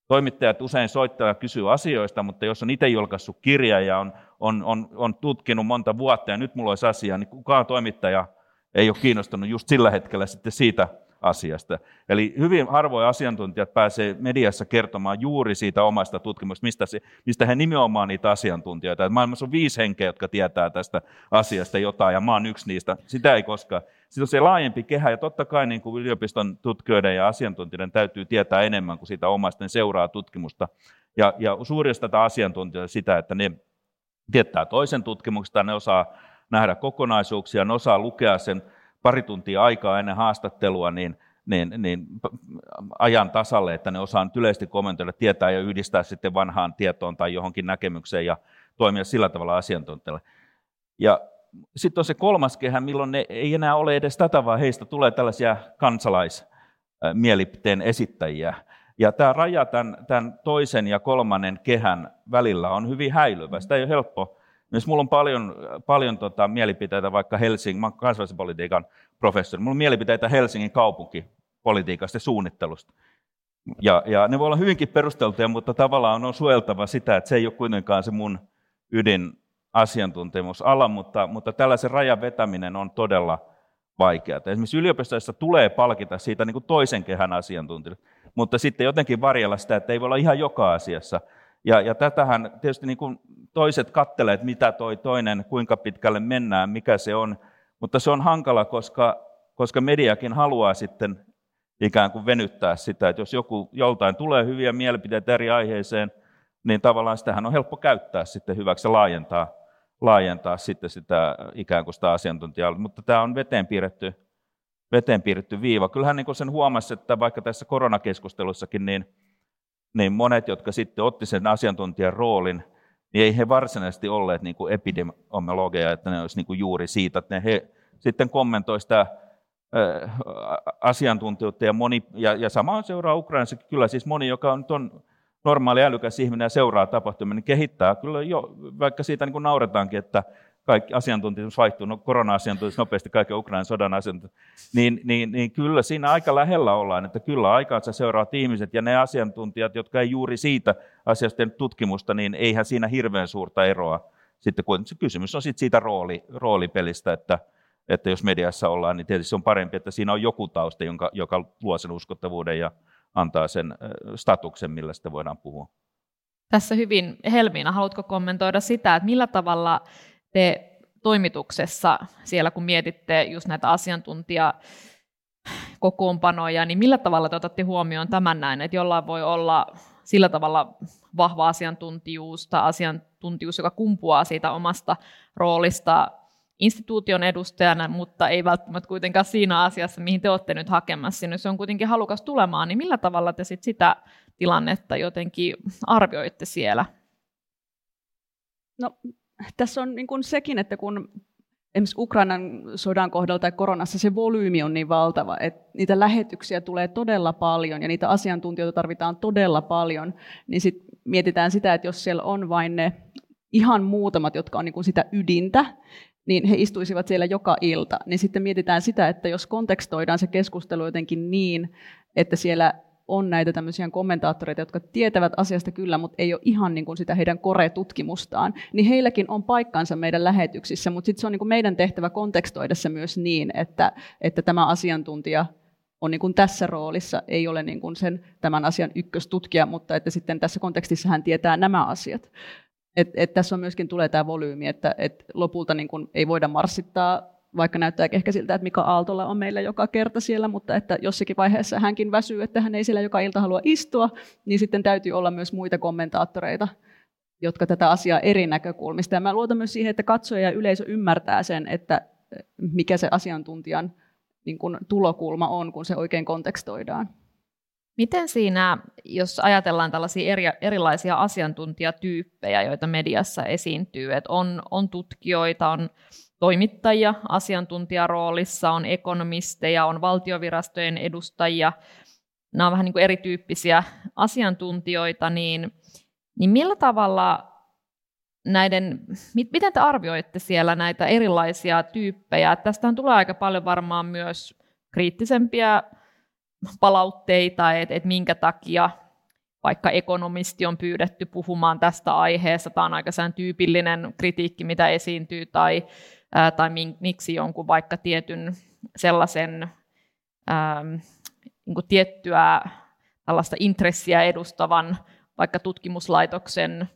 Toimittajat usein soittaa ja kysyy asioista, mutta jos on itse julkaissut kirja ja on, on, on, on tutkinut monta vuotta ja nyt mulla olisi asia, niin kukaan toimittaja ei ole kiinnostunut just sillä hetkellä sitten siitä asiasta. Eli hyvin harvoin asiantuntijat pääsee mediassa kertomaan juuri siitä omasta tutkimuksesta, mistä, se, mistä he nimenomaan niitä asiantuntijoita. Että maailmassa on viisi henkeä, jotka tietää tästä asiasta jotain, ja mä oon yksi niistä. Sitä ei koskaan. Sitten on se laajempi kehä, ja totta kai niin kuin yliopiston tutkijoiden ja asiantuntijoiden täytyy tietää enemmän kuin sitä omasta, ne seuraa tutkimusta. Ja, ja suurista tätä asiantuntijoita sitä, että ne tietää toisen tutkimuksesta, ne osaa nähdä kokonaisuuksia, ne osaa lukea sen pari tuntia aikaa ennen haastattelua, niin, niin, niin ajan tasalle, että ne osaa nyt yleisesti kommentoida, tietää ja yhdistää sitten vanhaan tietoon tai johonkin näkemykseen ja toimia sillä tavalla asiantuntijalle. Ja sitten on se kolmas kehä, milloin ne ei enää ole edes tätä, vaan heistä tulee tällaisia kansalaismielipiteen esittäjiä. Ja tämä raja tämän, tämän toisen ja kolmannen kehän välillä on hyvin häilyvä. Sitä ei ole helppo myös mulla on paljon, paljon tota, mielipiteitä vaikka Helsingin, mä olen kansainvälisen politiikan professori, mulla on mielipiteitä Helsingin kaupunkipolitiikasta ja suunnittelusta. Ja, ja ne voi olla hyvinkin perusteltuja, mutta tavallaan on suojeltava sitä, että se ei ole kuitenkaan se mun ydin asiantuntemusala, mutta, mutta tällaisen rajan vetäminen on todella vaikeaa. Esimerkiksi yliopistoissa tulee palkita siitä niin kuin toisen kehän asiantuntijoille, mutta sitten jotenkin varjella sitä, että ei voi olla ihan joka asiassa. Ja, ja tätähän tietysti niin kuin toiset kattelee, että mitä toi toinen, kuinka pitkälle mennään, mikä se on. Mutta se on hankala, koska, koska mediakin haluaa sitten ikään kuin venyttää sitä, että jos joku, joltain tulee hyviä mielipiteitä eri aiheeseen, niin tavallaan sitähän on helppo käyttää sitten hyväksi ja laajentaa, laajentaa sitten sitä ikään kuin sitä asiantuntijaa. Mutta tämä on veteen piirretty, veteen piirretty viiva. Kyllähän niin kuin sen huomasi, että vaikka tässä koronakeskustelussakin, niin, niin monet, jotka sitten otti sen asiantuntijan roolin, niin ei he varsinaisesti olleet niin kuin epidemiologeja, että ne olisi niin kuin juuri siitä, että ne he sitten kommentoivat sitä asiantuntijoita ja, moni, ja, ja sama seuraa Ukrainassa. Kyllä siis moni, joka on, on normaali älykäs ihminen ja seuraa tapahtumia, niin kehittää kyllä jo, vaikka siitä niin kuin nauretaankin, että kaikki asiantuntijat vaihtuu, no korona-asiantuntijat nopeasti, kaikki Ukrainan sodan asiantuntijat, niin, niin, niin kyllä siinä aika lähellä ollaan, että kyllä aikaansa seuraavat ihmiset ja ne asiantuntijat, jotka ei juuri siitä asiasta tutkimusta, niin eihän siinä hirveän suurta eroa. Sitten kun se kysymys on siitä rooli, roolipelistä, että, että jos mediassa ollaan, niin tietysti se on parempi, että siinä on joku tausta, jonka, joka luo sen uskottavuuden ja antaa sen statuksen, millä sitä voidaan puhua. Tässä hyvin, Helmiina, haluatko kommentoida sitä, että millä tavalla te toimituksessa siellä, kun mietitte just näitä asiantuntija kokoonpanoja, niin millä tavalla te otatte huomioon tämän näin, että jollain voi olla sillä tavalla vahva asiantuntijuus tai asiantuntijuus, joka kumpuaa siitä omasta roolista instituution edustajana, mutta ei välttämättä kuitenkaan siinä asiassa, mihin te olette nyt hakemassa, niin se on kuitenkin halukas tulemaan, niin millä tavalla te sit sitä tilannetta jotenkin arvioitte siellä? No tässä on niin kuin sekin, että kun esimerkiksi Ukrainan sodan kohdalla tai koronassa se volyymi on niin valtava, että niitä lähetyksiä tulee todella paljon ja niitä asiantuntijoita tarvitaan todella paljon, niin sitten mietitään sitä, että jos siellä on vain ne ihan muutamat, jotka on niin kuin sitä ydintä, niin he istuisivat siellä joka ilta. Niin sitten mietitään sitä, että jos kontekstoidaan se keskustelu jotenkin niin, että siellä on näitä tämmöisiä kommentaattoreita, jotka tietävät asiasta kyllä, mutta ei ole ihan niin kuin sitä heidän kore-tutkimustaan, niin heilläkin on paikkansa meidän lähetyksissä, mutta sitten se on niin kuin meidän tehtävä kontekstoida se myös niin, että, että tämä asiantuntija on niin kuin tässä roolissa, ei ole niin kuin sen, tämän asian ykköstutkija, mutta että sitten tässä kontekstissa hän tietää nämä asiat. Et, et tässä on myöskin tulee tämä volyymi, että et lopulta niin kuin ei voida marssittaa vaikka näyttää ehkä siltä, että Mika Aaltola on meillä joka kerta siellä, mutta että jossakin vaiheessa hänkin väsyy, että hän ei siellä joka ilta halua istua, niin sitten täytyy olla myös muita kommentaattoreita, jotka tätä asiaa eri näkökulmista. Ja mä luotan myös siihen, että katsoja ja yleisö ymmärtää sen, että mikä se asiantuntijan niin kuin tulokulma on, kun se oikein kontekstoidaan. Miten siinä, jos ajatellaan tällaisia eri, erilaisia asiantuntijatyyppejä, joita mediassa esiintyy, että on, on tutkijoita, on toimittajia asiantuntijaroolissa, on ekonomisteja, on valtiovirastojen edustajia, nämä on vähän niin kuin erityyppisiä asiantuntijoita, niin, niin millä tavalla näiden, miten te arvioitte siellä näitä erilaisia tyyppejä? Tästähän tulee aika paljon varmaan myös kriittisempiä palautteita, että, että minkä takia vaikka ekonomisti on pyydetty puhumaan tästä aiheesta, tämä on aika tyypillinen kritiikki, mitä esiintyy, tai, ää, tai miksi jonkun vaikka tietyn sellaisen ää, niin kuin tiettyä tällaista intressiä edustavan vaikka tutkimuslaitoksen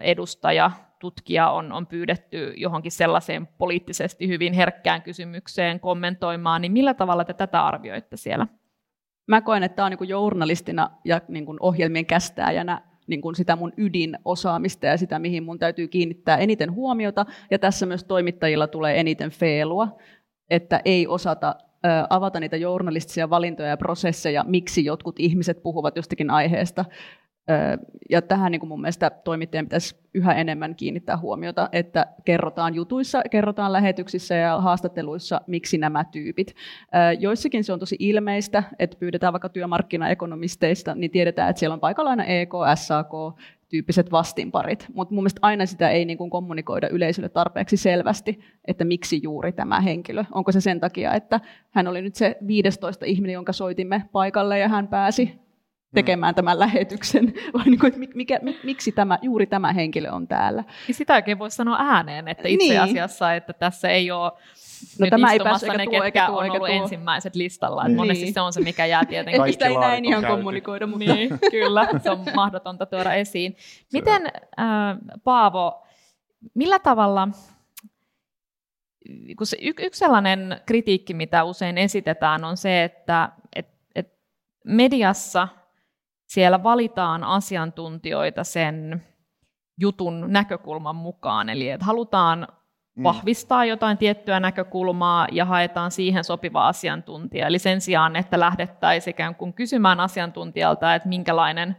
edustaja, tutkija on, on pyydetty johonkin sellaiseen poliittisesti hyvin herkkään kysymykseen kommentoimaan, niin millä tavalla te tätä arvioitte siellä? Mä koen, että tämä on niin journalistina ja niin ohjelmien kästääjänä niin kuin sitä mun ydinosaamista ja sitä, mihin mun täytyy kiinnittää eniten huomiota. Ja tässä myös toimittajilla tulee eniten feelua, että ei osata avata niitä journalistisia valintoja ja prosesseja, miksi jotkut ihmiset puhuvat jostakin aiheesta. Ja tähän niin kuin mun mielestä toimittajien pitäisi yhä enemmän kiinnittää huomiota, että kerrotaan jutuissa, kerrotaan lähetyksissä ja haastatteluissa, miksi nämä tyypit. Joissakin se on tosi ilmeistä, että pyydetään vaikka työmarkkinaekonomisteista, niin tiedetään, että siellä on paikalla aina EK, SAK, tyyppiset vastinparit, mutta mun mielestä aina sitä ei niin kuin kommunikoida yleisölle tarpeeksi selvästi, että miksi juuri tämä henkilö. Onko se sen takia, että hän oli nyt se 15 ihminen, jonka soitimme paikalle ja hän pääsi tekemään tämän lähetyksen, vai niin kuin, että mikä, miksi tämä, juuri tämä henkilö on täällä. Ja sitä oikein voi sanoa ääneen, että itse niin. asiassa, että tässä ei ole No nyt tämä ei päässyt eikä tuo, eikä tuo, on ollut tuo. ensimmäiset listalla. Niin. Monesti se on se, mikä jää tietenkin. Kaikki sitä ei näin ihan käyty. kommunikoida, mutta niin, kyllä, se on mahdotonta tuoda esiin. Miten, äh, Paavo, millä tavalla, kun se, y- yksi sellainen kritiikki, mitä usein esitetään, on se, että et, et mediassa – siellä valitaan asiantuntijoita sen jutun näkökulman mukaan. Eli että halutaan mm. vahvistaa jotain tiettyä näkökulmaa ja haetaan siihen sopiva asiantuntija. Eli sen sijaan, että lähdettäisiin ikään kuin kysymään asiantuntijalta, että minkälainen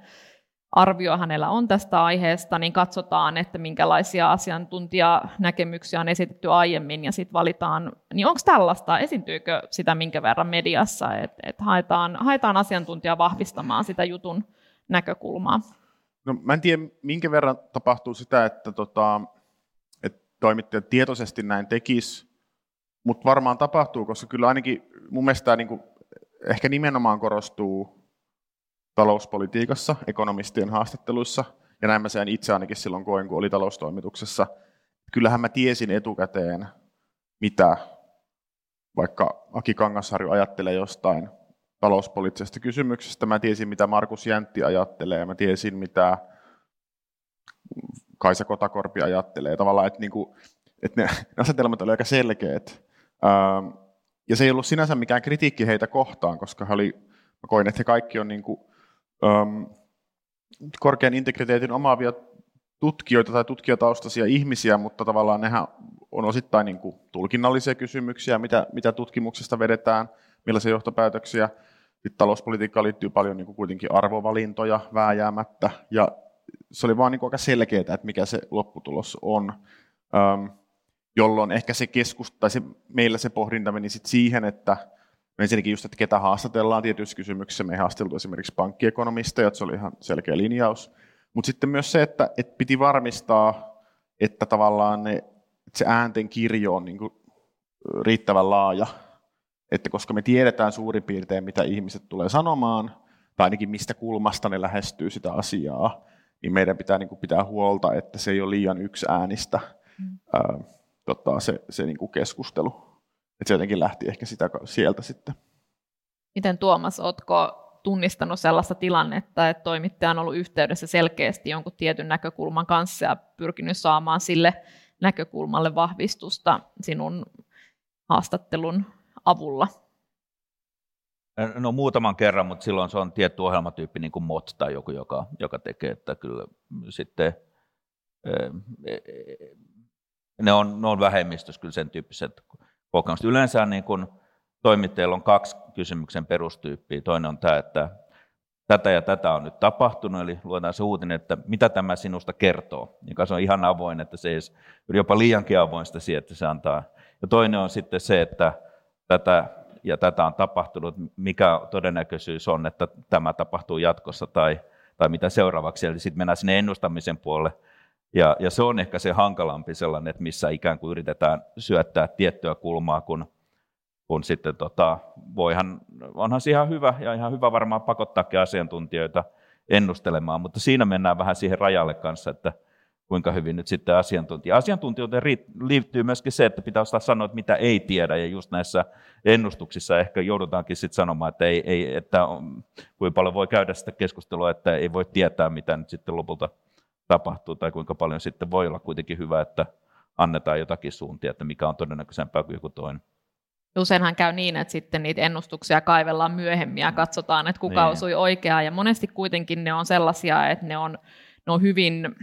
arvio hänellä on tästä aiheesta, niin katsotaan, että minkälaisia asiantuntijanäkemyksiä on esitetty aiemmin ja sitten valitaan, niin onko tällaista, esiintyykö sitä minkä verran mediassa, että et haetaan, haetaan asiantuntijaa vahvistamaan sitä jutun näkökulmaa? No, mä en tiedä, minkä verran tapahtuu sitä, että, tota, että toimittajat tietoisesti näin tekis, mutta varmaan tapahtuu, koska kyllä ainakin mun mielestä niin kuin, ehkä nimenomaan korostuu talouspolitiikassa, ekonomistien haastatteluissa, ja näin mä sen itse ainakin silloin koin, kun oli taloustoimituksessa. Kyllähän mä tiesin etukäteen, mitä vaikka Aki Kangasharju ajattelee jostain talouspoliittisesta kysymyksestä. Mä tiesin, mitä Markus Jäntti ajattelee, mä tiesin, mitä Kaisa Kotakorpi ajattelee. Tavallaan, että, niinku, että ne asetelmat olivat aika selkeät. Ähm, ja se ei ollut sinänsä mikään kritiikki heitä kohtaan, koska he oli, mä koin, että he kaikki on niinku, korkean integriteetin omaavia tutkijoita tai tutkijataustaisia ihmisiä, mutta tavallaan nehän on osittain niin kuin tulkinnallisia kysymyksiä, mitä, mitä tutkimuksesta vedetään, millaisia johtopäätöksiä. Sitten talouspolitiikkaan liittyy paljon niin kuin kuitenkin arvovalintoja vääjäämättä, ja se oli vaan niin kuin aika selkeää, että mikä se lopputulos on. Jolloin ehkä se keskusta, tai se, meillä se pohdinta meni sit siihen, että Ensinnäkin just, että ketä haastatellaan tietyissä kysymyksissä. Me ei haasteltu esimerkiksi pankkiekonomisteja, se oli ihan selkeä linjaus. Mutta sitten myös se, että, että piti varmistaa, että tavallaan ne, että se äänten kirjo on niin kuin riittävän laaja. Että koska me tiedetään suurin piirtein, mitä ihmiset tulee sanomaan, tai ainakin mistä kulmasta ne lähestyy sitä asiaa, niin meidän pitää niin kuin pitää huolta, että se ei ole liian yksi äänistä mm. ää, tota, se, se niin kuin keskustelu. Että se jotenkin lähti ehkä sitä sieltä sitten. Miten Tuomas, oletko tunnistanut sellaista tilannetta, että toimittaja on ollut yhteydessä selkeästi jonkun tietyn näkökulman kanssa ja pyrkinyt saamaan sille näkökulmalle vahvistusta sinun haastattelun avulla? No muutaman kerran, mutta silloin se on tietty ohjelmatyyppi, niin kuin MOT tai joku, joka, joka tekee, että kyllä sitten ne on, ne on vähemmistössä kyllä sen tyyppiset kokemusta. Yleensä niin kun toimittajilla on kaksi kysymyksen perustyyppiä. Toinen on tämä, että tätä ja tätä on nyt tapahtunut, eli luetaan se uutinen, että mitä tämä sinusta kertoo, joka se on ihan avoin, että se ei jopa liiankin avoin sitä siihen, että se antaa. Ja toinen on sitten se, että tätä ja tätä on tapahtunut, mikä todennäköisyys on, että tämä tapahtuu jatkossa tai, tai mitä seuraavaksi, eli sitten mennään sinne ennustamisen puolelle. Ja, ja se on ehkä se hankalampi sellainen, että missä ikään kuin yritetään syöttää tiettyä kulmaa, kun kun sitten tota, voihan, onhan se ihan hyvä ja ihan hyvä varmaan pakottaakin asiantuntijoita ennustelemaan, mutta siinä mennään vähän siihen rajalle kanssa, että kuinka hyvin nyt sitten asiantuntija. Asiantuntijoiden liittyy myöskin se, että pitää osata sanoa, että mitä ei tiedä, ja just näissä ennustuksissa ehkä joudutaankin sitten sanomaan, että, ei, ei, että kuinka paljon voi käydä sitä keskustelua, että ei voi tietää, mitä nyt sitten lopulta tapahtuu, tai kuinka paljon sitten voi olla kuitenkin hyvä, että annetaan jotakin suuntia, että mikä on todennäköisempää kuin joku toinen. Useinhan käy niin, että sitten niitä ennustuksia kaivellaan myöhemmin ja katsotaan, että kuka niin. osui oikeaa. Ja monesti kuitenkin ne on sellaisia, että ne on, ne on hyvin,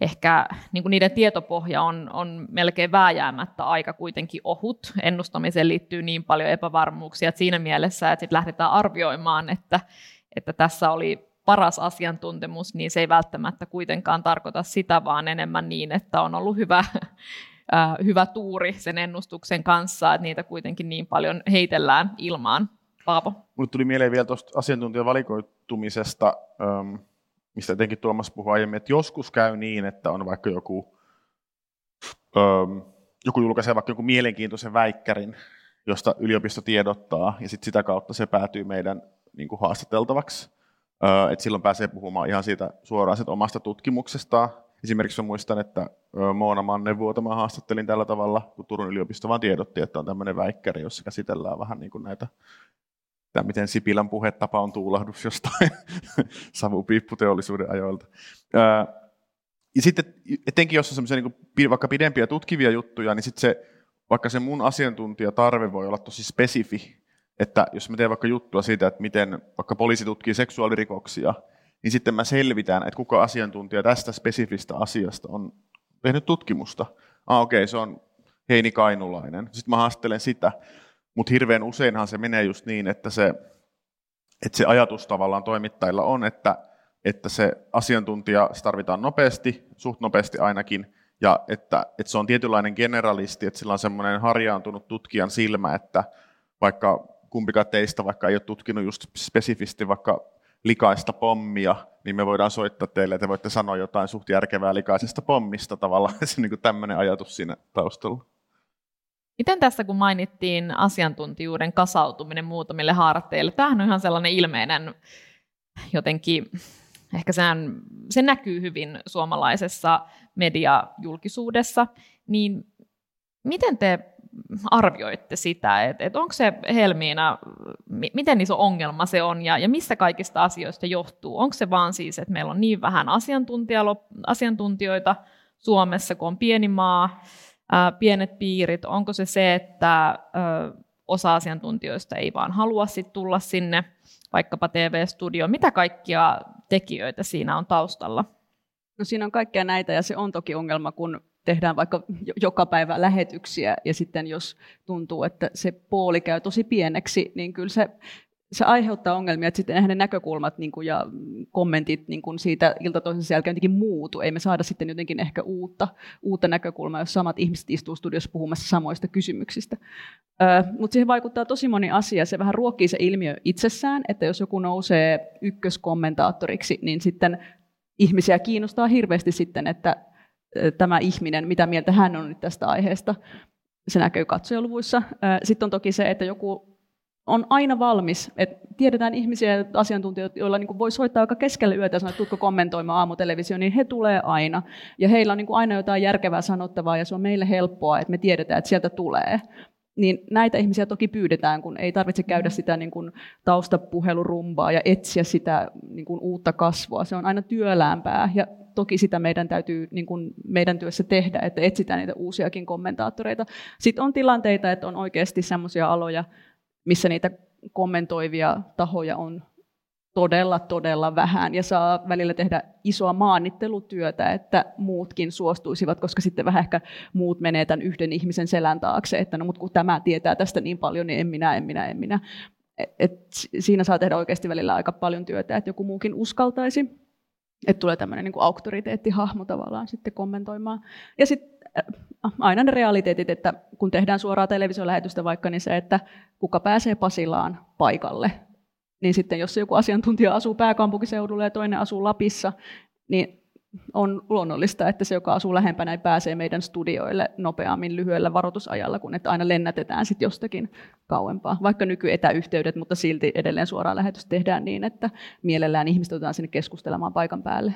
ehkä niin kuin niiden tietopohja on, on melkein vääjäämättä aika kuitenkin ohut. Ennustamiseen liittyy niin paljon epävarmuuksia, että siinä mielessä, että sitten lähdetään arvioimaan, että, että tässä oli paras asiantuntemus, niin se ei välttämättä kuitenkaan tarkoita sitä, vaan enemmän niin, että on ollut hyvä hyvä tuuri sen ennustuksen kanssa, että niitä kuitenkin niin paljon heitellään ilmaan. Paavo? Mulle tuli mieleen vielä tuosta asiantuntijavalikoitumisesta, mistä etenkin Tuomas puhui aiemmin, että joskus käy niin, että on vaikka joku, joku julkaisee vaikka joku mielenkiintoisen väikkärin, josta yliopisto tiedottaa, ja sitten sitä kautta se päätyy meidän niin kuin haastateltavaksi. Et silloin pääsee puhumaan ihan siitä suoraan omasta tutkimuksestaan, Esimerkiksi muistan, että Moona Mannevuota mä haastattelin tällä tavalla, kun Turun yliopisto vaan tiedotti, että on tämmöinen väikkäri, jossa käsitellään vähän niin kuin näitä, tämä miten Sipilän puhetapa on tuulahdus jostain savupiipputeollisuuden ajoilta. Ja sitten etenkin jos on semmoisia niin vaikka pidempiä tutkivia juttuja, niin sitten se, vaikka se mun asiantuntijatarve voi olla tosi spesifi, että jos mä teen vaikka juttua siitä, että miten vaikka poliisi tutkii seksuaalirikoksia, niin sitten mä selvitän, että kuka asiantuntija tästä spesifistä asiasta on tehnyt tutkimusta. Ah, okei, okay, se on Heini Kainulainen. Sitten mä haastelen sitä. Mutta hirveän useinhan se menee just niin, että se, että se ajatus tavallaan toimittajilla on, että, että se asiantuntija tarvitaan nopeasti, suht nopeasti ainakin, ja että, että se on tietynlainen generalisti, että sillä on semmoinen harjaantunut tutkijan silmä, että vaikka kumpikaan teistä, vaikka ei ole tutkinut just spesifisti vaikka likaista pommia, niin me voidaan soittaa teille, että voitte sanoa jotain suht järkevää likaisesta pommista tavallaan. Se niin tämmöinen ajatus siinä taustalla. Miten tässä, kun mainittiin asiantuntijuuden kasautuminen muutamille harteille, tämähän on ihan sellainen ilmeinen jotenkin, ehkä sehän, se näkyy hyvin suomalaisessa mediajulkisuudessa, niin miten te arvioitte sitä, että, että onko se Helmiina, miten iso ongelma se on ja, ja mistä kaikista asioista johtuu? Onko se vaan siis, että meillä on niin vähän asiantuntijoita Suomessa, kun on pieni maa, ää, pienet piirit? Onko se se, että ää, osa asiantuntijoista ei vaan halua sit tulla sinne vaikkapa TV-studioon? Mitä kaikkia tekijöitä siinä on taustalla? No siinä on kaikkea näitä ja se on toki ongelma, kun tehdään vaikka joka päivä lähetyksiä ja sitten jos tuntuu, että se pooli käy tosi pieneksi, niin kyllä se, se aiheuttaa ongelmia, että sitten hänen näkökulmat niin kuin, ja kommentit niin kuin siitä ilta toisensa jälkeen jotenkin muutu. Ei me saada sitten jotenkin ehkä uutta, uutta näkökulmaa, jos samat ihmiset istuu studiossa puhumassa samoista kysymyksistä. Mutta siihen vaikuttaa tosi moni asia. Se vähän ruokkii se ilmiö itsessään, että jos joku nousee ykköskommentaattoriksi, niin sitten ihmisiä kiinnostaa hirveästi sitten, että tämä ihminen, mitä mieltä hän on nyt tästä aiheesta. Se näkyy katsojaluvuissa. Sitten on toki se, että joku on aina valmis, että tiedetään ihmisiä ja asiantuntijoita, joilla niin voi soittaa aika keskellä yötä ja sanoa, että tutko kommentoimaan aamutelevisio, niin he tulee aina. Ja heillä on niin aina jotain järkevää sanottavaa ja se on meille helppoa, että me tiedetään, että sieltä tulee niin näitä ihmisiä toki pyydetään, kun ei tarvitse käydä sitä niin kuin taustapuhelurumbaa ja etsiä sitä niin kuin uutta kasvua. Se on aina työläämpää ja toki sitä meidän täytyy niin kuin meidän työssä tehdä, että etsitään niitä uusiakin kommentaattoreita. Sitten on tilanteita, että on oikeasti sellaisia aloja, missä niitä kommentoivia tahoja on todella, todella vähän ja saa välillä tehdä isoa maannittelutyötä, että muutkin suostuisivat, koska sitten vähän ehkä muut menee tämän yhden ihmisen selän taakse, että no mutta kun tämä tietää tästä niin paljon, niin en minä, en minä, en minä. et siinä saa tehdä oikeasti välillä aika paljon työtä, että joku muukin uskaltaisi. Että tulee tämmöinen niin auktoriteettihahmo tavallaan sitten kommentoimaan. Ja sitten äh, aina ne realiteetit, että kun tehdään suoraa televisiolähetystä vaikka, niin se, että kuka pääsee Pasilaan paikalle. Niin sitten jos joku asiantuntija asuu pääkaupunkiseudulla ja toinen asuu Lapissa, niin on luonnollista, että se, joka asuu lähempänä, ei pääsee meidän studioille nopeammin lyhyellä varoitusajalla, kun että aina lennätetään sitten jostakin kauempaa. Vaikka nykyetäyhteydet, mutta silti edelleen suoraan lähetys tehdään niin, että mielellään ihmiset otetaan sinne keskustelemaan paikan päälle.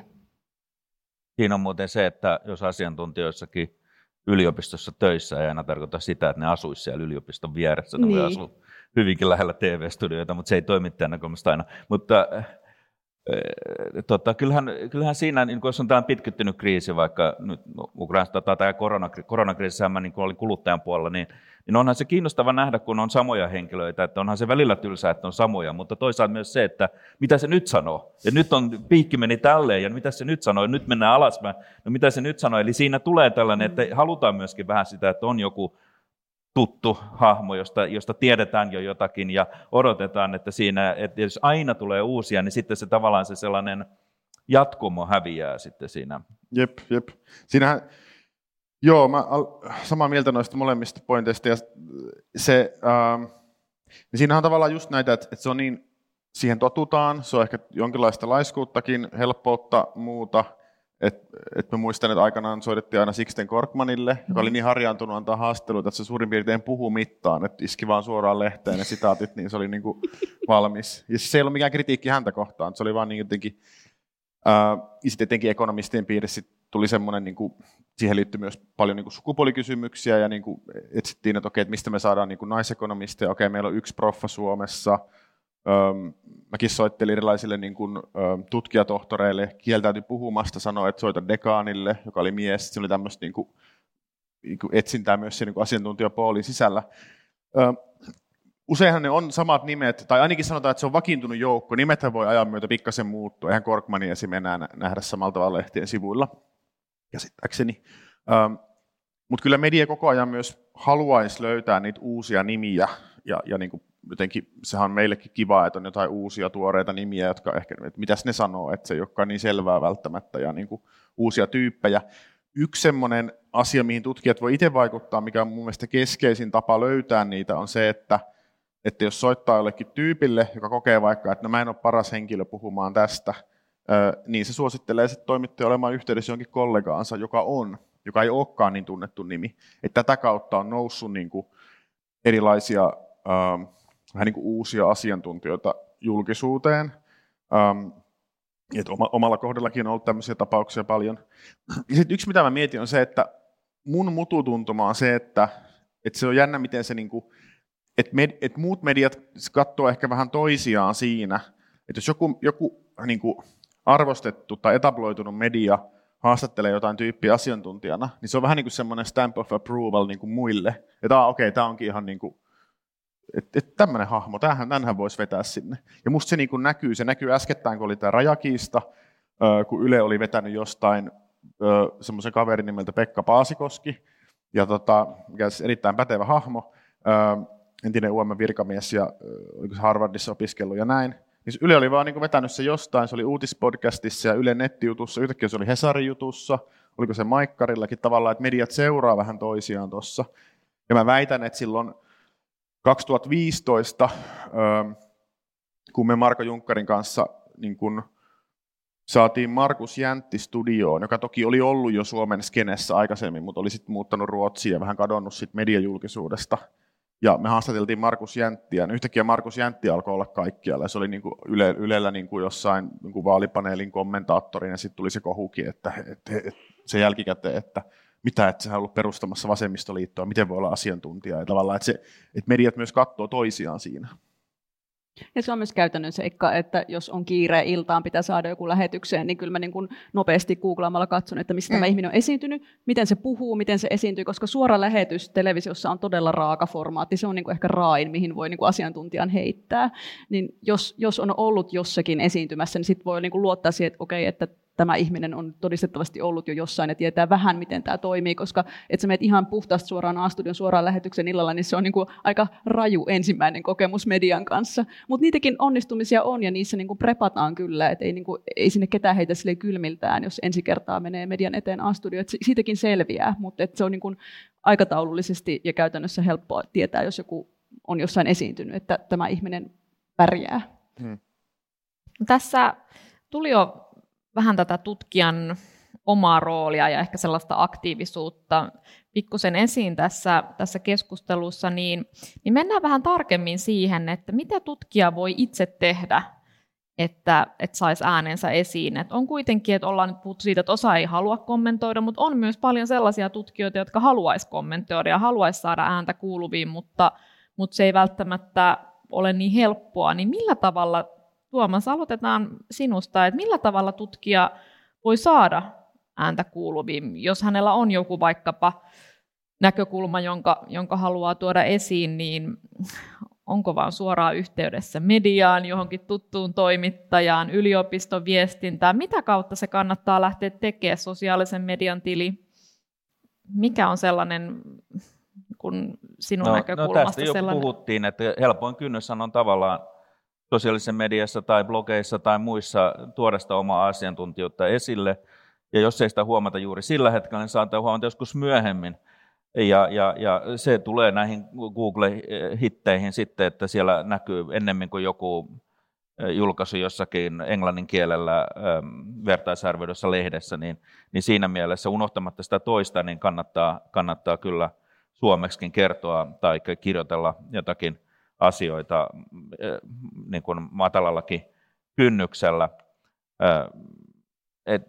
Siinä on muuten se, että jos asiantuntijoissakin yliopistossa töissä ei aina tarkoita sitä, että ne asuisivat siellä yliopiston vieressä. Ne niin. voi asua hyvinkin lähellä TV-studioita, mutta se ei toimittajan näkökulmasta aina. Mutta tota, kyllähän, kyllähän siinä, niin jos on tämä pitkittynyt kriisi, vaikka nyt Ukrainasta tai tämä koronakri, koronakriisissä mä niin olin kuluttajan puolella, niin, niin onhan se kiinnostava nähdä, kun on samoja henkilöitä, että onhan se välillä tylsää, että on samoja, mutta toisaalta myös se, että mitä se nyt sanoo. Ja nyt on, piikki meni tälleen, ja mitä se nyt sanoo, ja nyt mennään alaspäin, no mitä se nyt sanoo. Eli siinä tulee tällainen, että halutaan myöskin vähän sitä, että on joku tuttu hahmo, josta, josta tiedetään jo jotakin ja odotetaan, että siinä, että jos aina tulee uusia, niin sitten se tavallaan se sellainen jatkumo häviää sitten siinä. Jep, jep. Siinähän, joo, mä samaa mieltä noista molemmista pointeista ja se, ähm, niin siinähän on tavallaan just näitä, että, että se on niin, siihen totutaan, se on ehkä jonkinlaista laiskuuttakin, helppoutta, muuta – et, et mä muistan, että aikanaan soitettiin aina Sixten Korkmanille, joka oli niin harjaantunut antaa haasteluita, että se suurin piirtein puhuu mittaan, että iski vaan suoraan lehteen ne sitaatit, niin se oli niin kuin valmis. Ja se ei ollut mikään kritiikki häntä kohtaan, se oli vaan niin jotenkin, ää, ja sitten etenkin ekonomistien piirissä tuli semmoinen, niin kuin, siihen liittyy myös paljon niin kuin sukupuolikysymyksiä, ja niin kuin etsittiin, että okei, että mistä me saadaan niin kuin naisekonomisteja, okei, meillä on yksi proffa Suomessa, mäkin soittelin erilaisille niin kuin, tutkijatohtoreille, kieltäytyi puhumasta, sanoi, että soita dekaanille, joka oli mies. Se oli tämmöistä niin kuin, niin kuin etsintää myös siinä niin asiantuntijapoolin sisällä. Useinhan ne on samat nimet, tai ainakin sanotaan, että se on vakiintunut joukko. Nimethän voi ajan myötä pikkasen muuttua. Eihän Korkmani esim. enää nähdä samalla tavalla lehtien sivuilla, käsittääkseni. Mutta kyllä media koko ajan myös haluaisi löytää niitä uusia nimiä ja, ja niin kuin jotenkin sehän on meillekin kiva, että on jotain uusia tuoreita nimiä, jotka ehkä, että mitäs ne sanoo, että se ei olekaan niin selvää välttämättä ja niin kuin uusia tyyppejä. Yksi semmoinen asia, mihin tutkijat voi itse vaikuttaa, mikä on mun mielestä keskeisin tapa löytää niitä, on se, että, että jos soittaa jollekin tyypille, joka kokee vaikka, että no mä en ole paras henkilö puhumaan tästä, niin se suosittelee sitten toimittaja olemaan yhteydessä jonkin kollegaansa, joka on, joka ei olekaan niin tunnettu nimi. Että tätä kautta on noussut niin kuin erilaisia vähän niin kuin uusia asiantuntijoita julkisuuteen. Um, et omalla kohdallakin on ollut tämmöisiä tapauksia paljon. Ja sitten yksi, mitä mä mietin, on se, että mun mututuntuma on se, että, että se on jännä, miten se, niin kuin, että, med, että muut mediat katsoo ehkä vähän toisiaan siinä, että jos joku, joku niin kuin arvostettu tai etabloitunut media haastattelee jotain tyyppiä asiantuntijana, niin se on vähän niin kuin semmoinen stamp of approval niin kuin muille, että okei, okay, tämä onkin ihan niin kuin että et tämmöinen hahmo, tämähän, tämänhän voisi vetää sinne. Ja musta se niin kuin näkyy, se näkyy äskettäin, kun oli tämä rajakiista, kun Yle oli vetänyt jostain semmoisen kaverin nimeltä Pekka Paasikoski, ja tota, erittäin pätevä hahmo, entinen UM-virkamies ja oliko se Harvardissa opiskellut ja näin. Niin Yle oli vaan niin vetänyt se jostain, se oli uutispodcastissa ja Yle nettijutussa, yhtäkkiä se oli Hesarin jutussa, oliko se Maikkarillakin tavallaan, että mediat seuraa vähän toisiaan tuossa. Ja mä väitän, että silloin 2015, ähm, kun me Marko Junkkarin kanssa niin kun saatiin Markus Jäntti studioon, joka toki oli ollut jo Suomen skenessä aikaisemmin, mutta oli sitten muuttanut Ruotsiin ja vähän kadonnut sit mediajulkisuudesta. Ja me haastateltiin Markus Jänttiä, ja yhtäkkiä Markus Jäntti alkoi olla kaikkialla. Se oli niin kuin Yle, Ylellä niin kuin jossain niin kuin vaalipaneelin kommentaattorina, ja sitten tuli se kohukin, että, että, että se jälkikäteen, että mitä, että sehän on ollut perustamassa vasemmistoliittoa, miten voi olla asiantuntija. Ja tavallaan, että, se, että mediat myös katsoo toisiaan siinä. Ja se on myös käytännön seikka, että jos on kiire iltaan, pitää saada joku lähetykseen, niin kyllä mä niin kuin nopeasti googlaamalla katson, että mistä mm. tämä ihminen on esiintynyt, miten se puhuu, miten se esiintyy, koska suora lähetys televisiossa on todella raaka formaatti. Se on niin kuin ehkä raain, mihin voi niin kuin asiantuntijan heittää. Niin jos, jos on ollut jossakin esiintymässä, niin sitten voi niin kuin luottaa siihen, että okei, että tämä ihminen on todistettavasti ollut jo jossain ja tietää vähän, miten tämä toimii, koska että sä menet ihan puhtaasti suoraan A-studion suoraan lähetyksen illalla, niin se on niin kuin aika raju ensimmäinen kokemus median kanssa. Mutta niitäkin onnistumisia on ja niissä niin kuin prepataan kyllä, että ei, niin kuin, ei sinne ketään heitä sille kylmiltään, jos ensi kertaa menee median eteen A-studio. Että siitäkin selviää, mutta että se on niin kuin aikataulullisesti ja käytännössä helppoa tietää, jos joku on jossain esiintynyt, että tämä ihminen pärjää. Hmm. Tässä tuli jo vähän tätä tutkijan omaa roolia ja ehkä sellaista aktiivisuutta pikkusen esiin tässä, tässä keskustelussa, niin, niin mennään vähän tarkemmin siihen, että mitä tutkija voi itse tehdä, että, että saisi äänensä esiin. Et on kuitenkin, että ollaan nyt puhuttu siitä, että osa ei halua kommentoida, mutta on myös paljon sellaisia tutkijoita, jotka haluaisi kommentoida ja haluaisi saada ääntä kuuluviin, mutta, mutta se ei välttämättä ole niin helppoa. Niin millä tavalla Tuomas, aloitetaan sinusta, että millä tavalla tutkija voi saada ääntä kuuluviin, jos hänellä on joku vaikkapa näkökulma, jonka, jonka haluaa tuoda esiin, niin onko vaan suoraan yhteydessä mediaan, johonkin tuttuun toimittajaan, yliopiston viestintään, mitä kautta se kannattaa lähteä tekemään sosiaalisen median tili? Mikä on sellainen, kun sinun no, näkökulmasta no tästä jo sellainen? puhuttiin, että helpoin kynnys on tavallaan sosiaalisessa mediassa tai blogeissa tai muissa tuoda sitä omaa asiantuntijuutta esille. Ja jos ei sitä huomata juuri sillä hetkellä, niin saattaa huomata joskus myöhemmin. Ja, ja, ja se tulee näihin Google-hitteihin sitten, että siellä näkyy ennemmin kuin joku julkaisu jossakin englannin kielellä vertaisarvioidussa lehdessä, niin, niin siinä mielessä unohtamatta sitä toista, niin kannattaa, kannattaa kyllä suomeksikin kertoa tai kirjoitella jotakin asioita niin kuin matalallakin kynnyksellä. Et,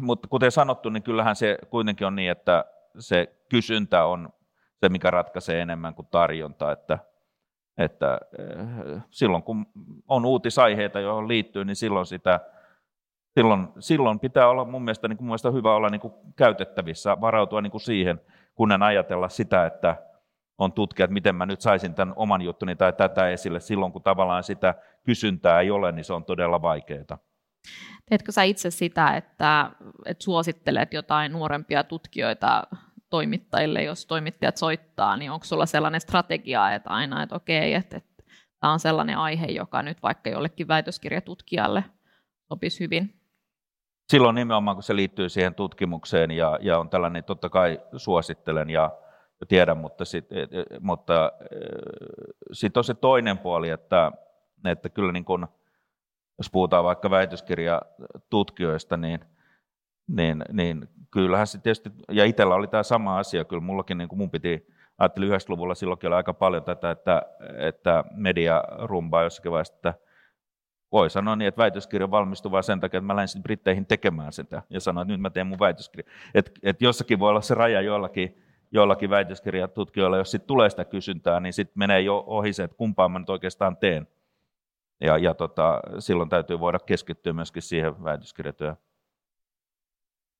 mutta kuten sanottu, niin kyllähän se kuitenkin on niin, että se kysyntä on se, mikä ratkaisee enemmän kuin tarjonta. Että, että silloin kun on uutisaiheita, joihin liittyy, niin silloin sitä silloin, silloin pitää olla mun mielestä, niin kuin mun mielestä hyvä olla niin kuin käytettävissä, varautua niin kuin siihen, kun ajatella sitä, että on tutkia, että miten mä nyt saisin tämän oman juttuni tai tätä esille silloin, kun tavallaan sitä kysyntää ei ole, niin se on todella vaikeaa. Teetkö sä itse sitä, että, että suosittelet jotain nuorempia tutkijoita toimittajille, jos toimittajat soittaa, niin onko sulla sellainen strategia, että aina, että okei, että, että tämä on sellainen aihe, joka nyt vaikka jollekin väitöskirjatutkijalle sopisi hyvin? Silloin nimenomaan, kun se liittyy siihen tutkimukseen ja, ja on tällainen, totta kai suosittelen ja tiedän, mutta sitten e, e, mutta, e, sit on se toinen puoli, että, että kyllä niin kun, jos puhutaan vaikka väitöskirjatutkijoista, niin, niin, niin kyllähän se tietysti, ja itsellä oli tämä sama asia, kyllä mullakin niin kuin mun piti, ajattelin 90-luvulla silloinkin oli aika paljon tätä, että, että media rumbaa jossakin vaiheessa, että voi sanoa niin, että väitöskirja valmistui vain sen takia, että mä lähdin Britteihin tekemään sitä ja sanoin, että nyt mä teen mun väitöskirja. Että et jossakin voi olla se raja jollakin, joillakin väitöskirjatutkijoilla, jos sitten tulee sitä kysyntää, niin sitten menee jo ohi se, että kumpaa mä nyt oikeastaan teen. Ja, ja tota, silloin täytyy voida keskittyä myöskin siihen väitöskirjatyöhön.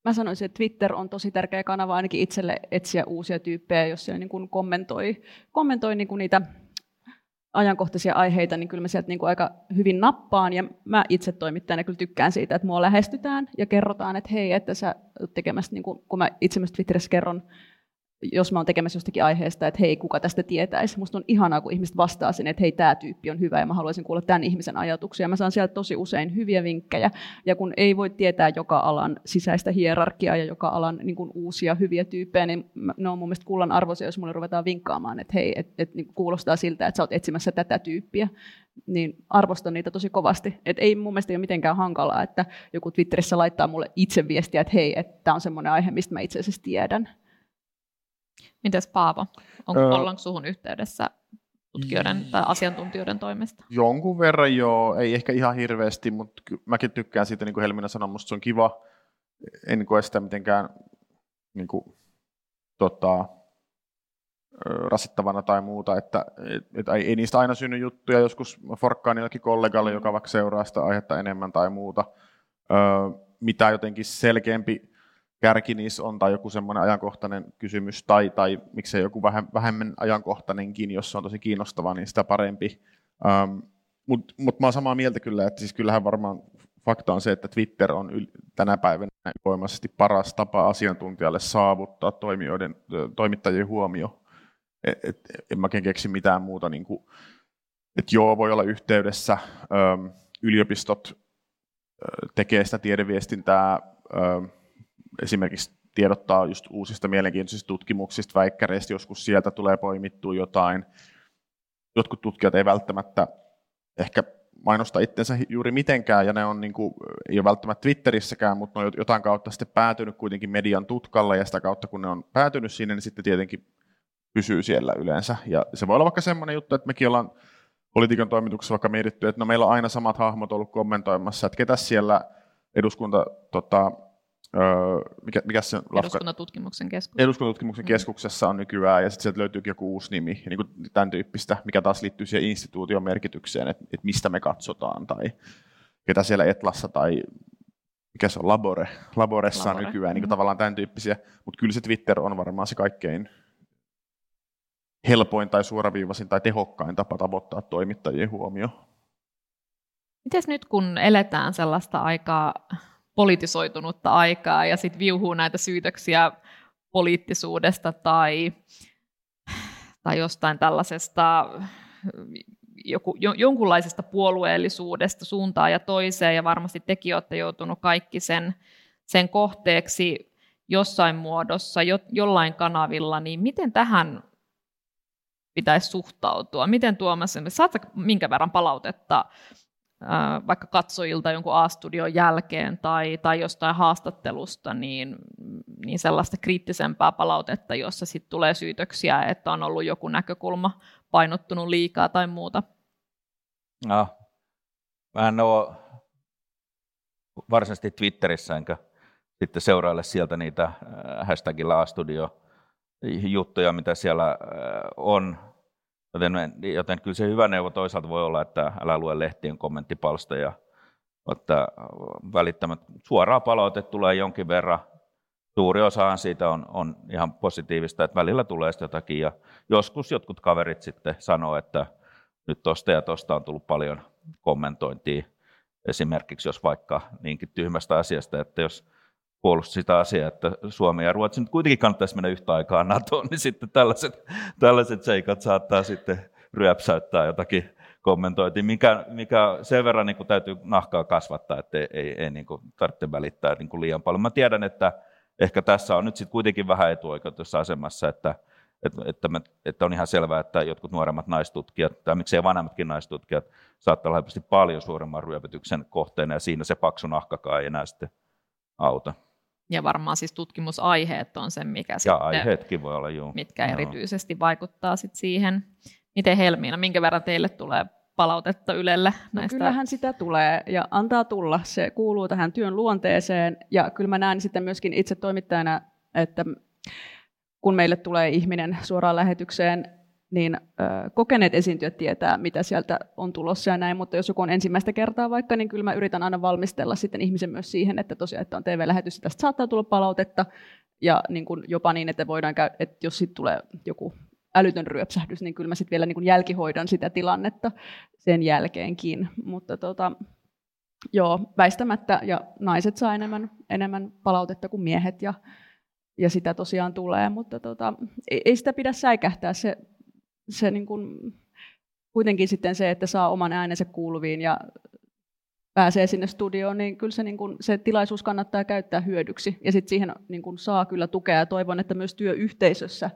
Mä sanoisin, että Twitter on tosi tärkeä kanava ainakin itselle etsiä uusia tyyppejä, jos siellä niin kuin kommentoi, kommentoi niin kuin niitä ajankohtaisia aiheita, niin kyllä mä sieltä niin kuin aika hyvin nappaan. Ja mä itse toimittajana kyllä tykkään siitä, että mua lähestytään ja kerrotaan, että hei, että sä tekemässä, niin kuin, kun mä itse myös Twitterissä kerron jos mä oon tekemässä jostakin aiheesta, että hei, kuka tästä tietäisi. Musta on ihanaa, kun ihmiset vastaa sinne, että hei, tämä tyyppi on hyvä ja mä haluaisin kuulla tämän ihmisen ajatuksia. Mä saan sieltä tosi usein hyviä vinkkejä. Ja kun ei voi tietää joka alan sisäistä hierarkiaa ja joka alan niin kuin uusia hyviä tyyppejä, niin ne on mun mielestä kullan arvoisia, jos mulle ruvetaan vinkkaamaan, että hei, et, et, niin kuulostaa siltä, että sä oot etsimässä tätä tyyppiä. Niin arvostan niitä tosi kovasti. Et ei mun mielestä ole mitenkään hankalaa, että joku Twitterissä laittaa mulle itse viestiä, että hei, että tämä on semmoinen aihe, mistä mä itse asiassa tiedän. Mites Paavo? On, öö, ollaanko suhun yhteydessä tutkijoiden tai asiantuntijoiden toimesta? Jonkun verran joo, ei ehkä ihan hirveästi, mutta mäkin tykkään siitä, niin kuin Helminä sanoi, musta se on kiva. En koe sitä mitenkään niin kuin, tota, rasittavana tai muuta, että et, et, ei, ei niistä aina synny juttuja, joskus forkkaan jollakin kollegalle, joka vaikka seuraa sitä aihetta enemmän tai muuta. Öö, mitä jotenkin selkeämpi kärki niissä on tai joku semmoinen ajankohtainen kysymys tai, tai miksei joku vähemmän ajankohtainenkin, jos se on tosi kiinnostava, niin sitä parempi. Um, Mutta mut mä oon samaa mieltä kyllä, että siis kyllähän varmaan fakta on se, että Twitter on tänä päivänä voimaisesti paras tapa asiantuntijalle saavuttaa toimijoiden, toimittajien huomio. Et, et, en mäkin keksi mitään muuta, niin kuin, että joo, voi olla yhteydessä, ö, yliopistot tekee sitä tiedeviestintää, ö, esimerkiksi tiedottaa just uusista mielenkiintoisista tutkimuksista, väikkäreistä, joskus sieltä tulee poimittua jotain. Jotkut tutkijat ei välttämättä ehkä mainosta itsensä juuri mitenkään, ja ne on niin kuin, ei ole välttämättä Twitterissäkään, mutta ne on jotain kautta sitten päätynyt kuitenkin median tutkalle, ja sitä kautta kun ne on päätynyt sinne, niin sitten tietenkin pysyy siellä yleensä. Ja se voi olla vaikka semmoinen juttu, että mekin ollaan politiikan toimituksessa vaikka mietitty, että no meillä on aina samat hahmot ollut kommentoimassa, että ketä siellä eduskunta tota, mikä, mikä se lafka? Eduskuntatutkimuksen keskus. Eduskuntatutkimuksen mm. keskuksessa on nykyään, ja sitten sieltä löytyykin joku uusi nimi, niin kuin tämän tyyppistä, mikä taas liittyy siihen instituution merkitykseen, että, että mistä me katsotaan, tai ketä siellä Etlassa, tai mikä se on, Labore, Laboressa Labore. nykyään, niin kuin mm. tavallaan tämän tyyppisiä, mutta kyllä se Twitter on varmaan se kaikkein helpoin tai suoraviivaisin tai tehokkain tapa tavoittaa toimittajien huomio. Miten nyt kun eletään sellaista aikaa politisoitunutta aikaa ja sitten viuhuu näitä syytöksiä poliittisuudesta tai, tai jostain tällaisesta joku, jonkunlaisesta puolueellisuudesta suuntaan ja toiseen, ja varmasti tekin olette joutunut kaikki sen, sen kohteeksi jossain muodossa, jo, jollain kanavilla, niin miten tähän pitäisi suhtautua? Miten Tuomas, saatko minkä verran palautetta vaikka katsojilta jonkun A-studion jälkeen tai, tai jostain haastattelusta, niin, niin sellaista kriittisempää palautetta, jossa sitten tulee syytöksiä, että on ollut joku näkökulma painottunut liikaa tai muuta? No, mä en ole varsinaisesti Twitterissä enkä sitten seuraille sieltä niitä hashtagilla A-studio juttuja, mitä siellä on Joten, joten kyllä se hyvä neuvo toisaalta voi olla, että älä lue lehtien kommenttipalstoja, että välittämät suoraa palautetta tulee jonkin verran. Suuri osa siitä on, on ihan positiivista, että välillä tulee sitä jotakin ja joskus jotkut kaverit sitten sanoo, että nyt tosta ja tosta on tullut paljon kommentointia. Esimerkiksi jos vaikka niinkin tyhmästä asiasta, että jos puolusti sitä asiaa, että Suomi ja Ruotsi nyt kuitenkin kannattaisi mennä yhtä aikaa NATOon, niin sitten tällaiset, tällaiset seikat saattaa sitten ryöpsäyttää jotakin kommentointia, mikä, mikä sen verran niin kuin täytyy nahkaa kasvattaa, että ei, ei, ei niin kuin tarvitse välittää niin kuin liian paljon. Mä tiedän, että ehkä tässä on nyt sitten kuitenkin vähän etuoikeutussa asemassa, että, että, että, että on ihan selvää, että jotkut nuoremmat naistutkijat, tai miksei vanhemmatkin naistutkijat, saattaa olla paljon suuremman ryöpytyksen kohteena, ja siinä se paksu nahkakaan ei enää sitten auta. Ja varmaan siis tutkimusaiheet on se, mikä ja sitten, aiheetkin voi olla, juu. mitkä joo. erityisesti vaikuttaa sit siihen. Miten Helmiina, minkä verran teille tulee palautetta Ylelle no näistä? No kyllähän sitä tulee ja antaa tulla. Se kuuluu tähän työn luonteeseen ja kyllä mä näen sitten myöskin itse toimittajana, että kun meille tulee ihminen suoraan lähetykseen, niin ö, kokeneet esiintyjät tietää, mitä sieltä on tulossa ja näin, mutta jos joku on ensimmäistä kertaa vaikka, niin kyllä mä yritän aina valmistella sitten ihmisen myös siihen, että tosiaan, että on TV-lähetys, tästä saattaa tulla palautetta, ja niin kuin jopa niin, että voidaan käy, että jos sitten tulee joku älytön ryöpsähdys, niin kyllä mä sitten vielä niin kuin jälkihoidan sitä tilannetta sen jälkeenkin, mutta tota, joo, väistämättä, ja naiset saa enemmän, enemmän palautetta kuin miehet, ja ja sitä tosiaan tulee, mutta tota, ei, ei sitä pidä säikähtää. Se se niin kuin, kuitenkin sitten se, että saa oman äänensä kuuluviin ja pääsee sinne studioon, niin kyllä se, niin kuin, se tilaisuus kannattaa käyttää hyödyksi. Ja sitten siihen niin kuin, saa kyllä tukea ja toivon, että myös työyhteisössä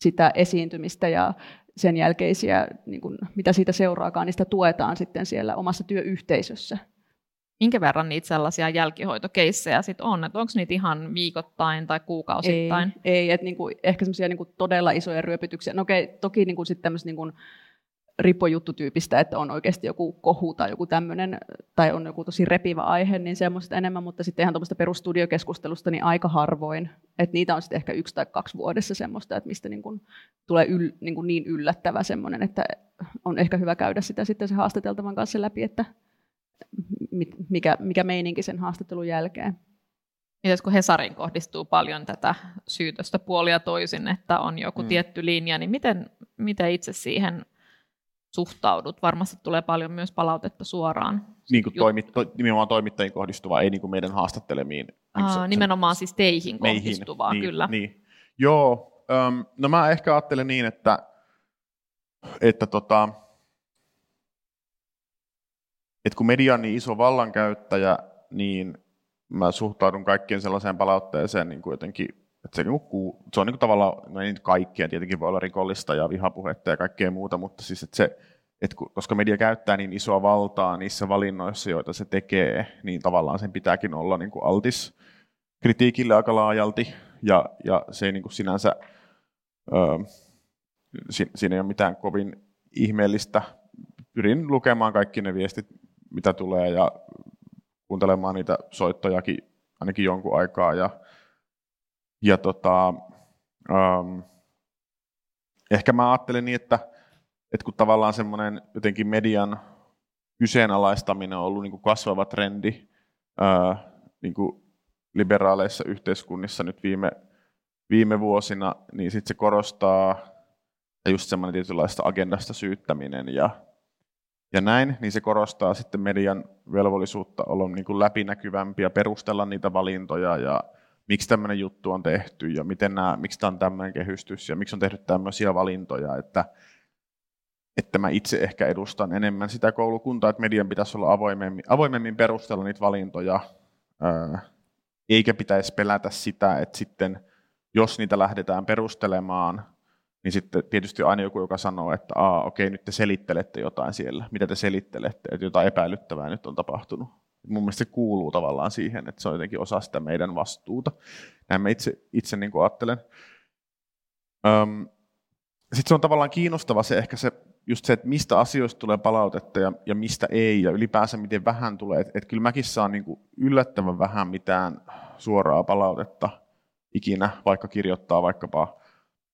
sitä esiintymistä ja sen jälkeisiä, niin kuin, mitä siitä seuraakaan, sitä tuetaan sitten siellä omassa työyhteisössä. Minkä verran niitä sellaisia jälkihoitokeissejä sitten on? Että onko niitä ihan viikoittain tai kuukausittain? Ei, ei että niinku, ehkä semmoisia niinku todella isoja ryöpytyksiä. No okei, toki niinku sitten tämmöistä niinku ripojuttutyypistä, että on oikeasti joku kohu tai joku tämmöinen, tai on joku tosi repivä aihe, niin semmoista enemmän, mutta sitten ihan tuommoista perustudiokeskustelusta niin aika harvoin. Että niitä on sitten ehkä yksi tai kaksi vuodessa semmoista, että mistä niin kuin tulee yl, niin, kuin niin yllättävä semmoinen, että on ehkä hyvä käydä sitä sitten se haastateltavan kanssa läpi, että mikä, mikä meininki sen haastattelun jälkeen. Mites kun Hesarin kohdistuu paljon tätä syytöstä puolia toisin, että on joku mm. tietty linja, niin miten, miten itse siihen suhtaudut? Varmasti tulee paljon myös palautetta suoraan. Niin kuin toimit, to, nimenomaan toimittajiin kohdistuva, ei niin kuin meidän haastattelemiin. Aa, se, nimenomaan siis teihin kohdistuvaa, meihin, kyllä. Niin, niin. Joo, um, no mä ehkä ajattelen niin, että, että, tota, että kun media on niin iso vallankäyttäjä, niin mä suhtaudun kaikkien sellaiseen palautteeseen niin kuin jotenkin, että se, niin kuin, se on niin kuin tavallaan, no ei kaikkien tietenkin voi olla rikollista ja vihapuhetta ja kaikkea muuta, mutta siis että se, että koska media käyttää niin isoa valtaa niissä valinnoissa, joita se tekee, niin tavallaan sen pitääkin olla niin kuin altis kritiikille aika laajalti, ja, ja se ei niin kuin sinänsä, ö, siinä ei ole mitään kovin ihmeellistä. Pyrin lukemaan kaikki ne viestit, mitä tulee, ja kuuntelemaan niitä soittojakin ainakin jonkun aikaa. Ja, ja tota, um, ehkä mä ajattelen niin, että, että kun tavallaan semmoinen jotenkin median kyseenalaistaminen on ollut niin kuin kasvava trendi ää, niin kuin liberaaleissa yhteiskunnissa nyt viime, viime vuosina, niin sitten se korostaa just semmoinen tietynlaista agendasta syyttäminen ja ja näin, niin se korostaa sitten median velvollisuutta olla niin kuin läpinäkyvämpi ja perustella niitä valintoja ja miksi tämmöinen juttu on tehty ja miten nämä, miksi tämä on tämmöinen kehystys ja miksi on tehty tämmöisiä valintoja, että, että mä itse ehkä edustan enemmän sitä koulukuntaa, että median pitäisi olla avoimemmin, avoimemmin perustella niitä valintoja, eikä pitäisi pelätä sitä, että sitten jos niitä lähdetään perustelemaan, niin sitten tietysti aina joku, joka sanoo, että Aa, okei, nyt te selittelette jotain siellä. Mitä te selittelette? Että jotain epäilyttävää nyt on tapahtunut. Mun mielestä se kuuluu tavallaan siihen, että se on jotenkin osa sitä meidän vastuuta. Näin mä itse, itse niin kuin ajattelen. Öm, sitten se on tavallaan kiinnostava se ehkä se, just se, että mistä asioista tulee palautetta ja, ja mistä ei, ja ylipäänsä miten vähän tulee. Että et kyllä mäkin saan niin kuin yllättävän vähän mitään suoraa palautetta ikinä, vaikka kirjoittaa vaikkapa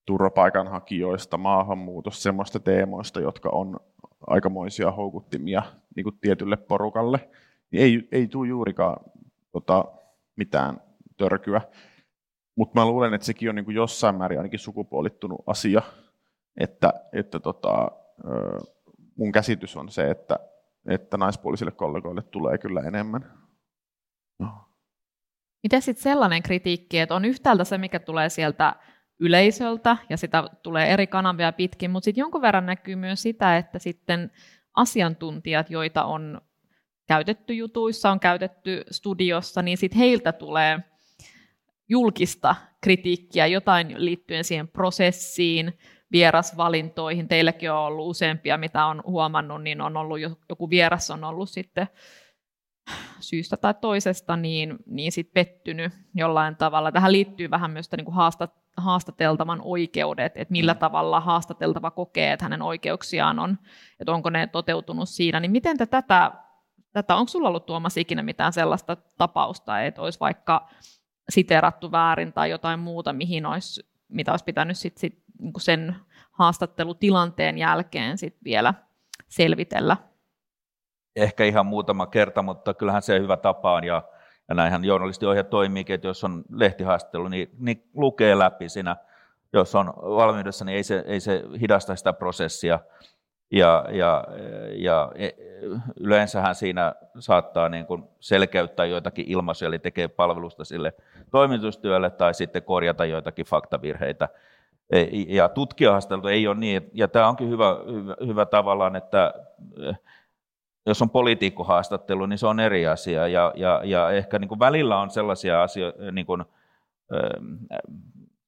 turvapaikanhakijoista, maahanmuutosta, semmoista teemoista, jotka on aikamoisia houkuttimia niin kuin tietylle porukalle, niin ei, ei tule juurikaan tota, mitään törkyä. Mutta mä luulen, että sekin on niin kuin jossain määrin ainakin sukupuolittunut asia, että, että tota, mun käsitys on se, että, että naispuolisille kollegoille tulee kyllä enemmän. No. Miten sitten sellainen kritiikki, että on yhtäältä se, mikä tulee sieltä yleisöltä ja sitä tulee eri kanavia pitkin, mutta sitten jonkun verran näkyy myös sitä, että sitten asiantuntijat, joita on käytetty jutuissa, on käytetty studiossa, niin sitten heiltä tulee julkista kritiikkiä jotain liittyen siihen prosessiin, vierasvalintoihin. Teilläkin on ollut useampia, mitä on huomannut, niin on ollut joku vieras on ollut sitten syystä tai toisesta niin, niin sit pettynyt jollain tavalla. Tähän liittyy vähän myös niin kuin haastat, haastateltavan oikeudet, että millä mm. tavalla haastateltava kokee, että hänen oikeuksiaan on, että onko ne toteutunut siinä. Niin miten te tätä, tätä onko sulla ollut Tuomas ikinä mitään sellaista tapausta, että olisi vaikka siterattu väärin tai jotain muuta, mihin olisi, mitä olisi pitänyt sit, sit, niin sen haastattelutilanteen jälkeen sit vielä selvitellä? Ehkä ihan muutama kerta, mutta kyllähän se hyvä tapa on ja ja näinhän journalistiohje toimiikin, että jos on lehtihaastattelu, niin, niin lukee läpi siinä. Jos on valmiudessa, niin ei se, ei se hidasta sitä prosessia. Ja, ja, ja e, yleensähän siinä saattaa niin kuin selkeyttää joitakin ilmaisuja, eli tekee palvelusta sille toimitustyölle tai sitten korjata joitakin faktavirheitä. E, ja tutkijahaastattelu ei ole niin, ja tämä onkin hyvä, hyvä, hyvä tavallaan, että jos on poliitikkohaastattelu, niin se on eri asia. Ja, ja, ja ehkä niin kuin välillä on sellaisia asioita, niin kuin,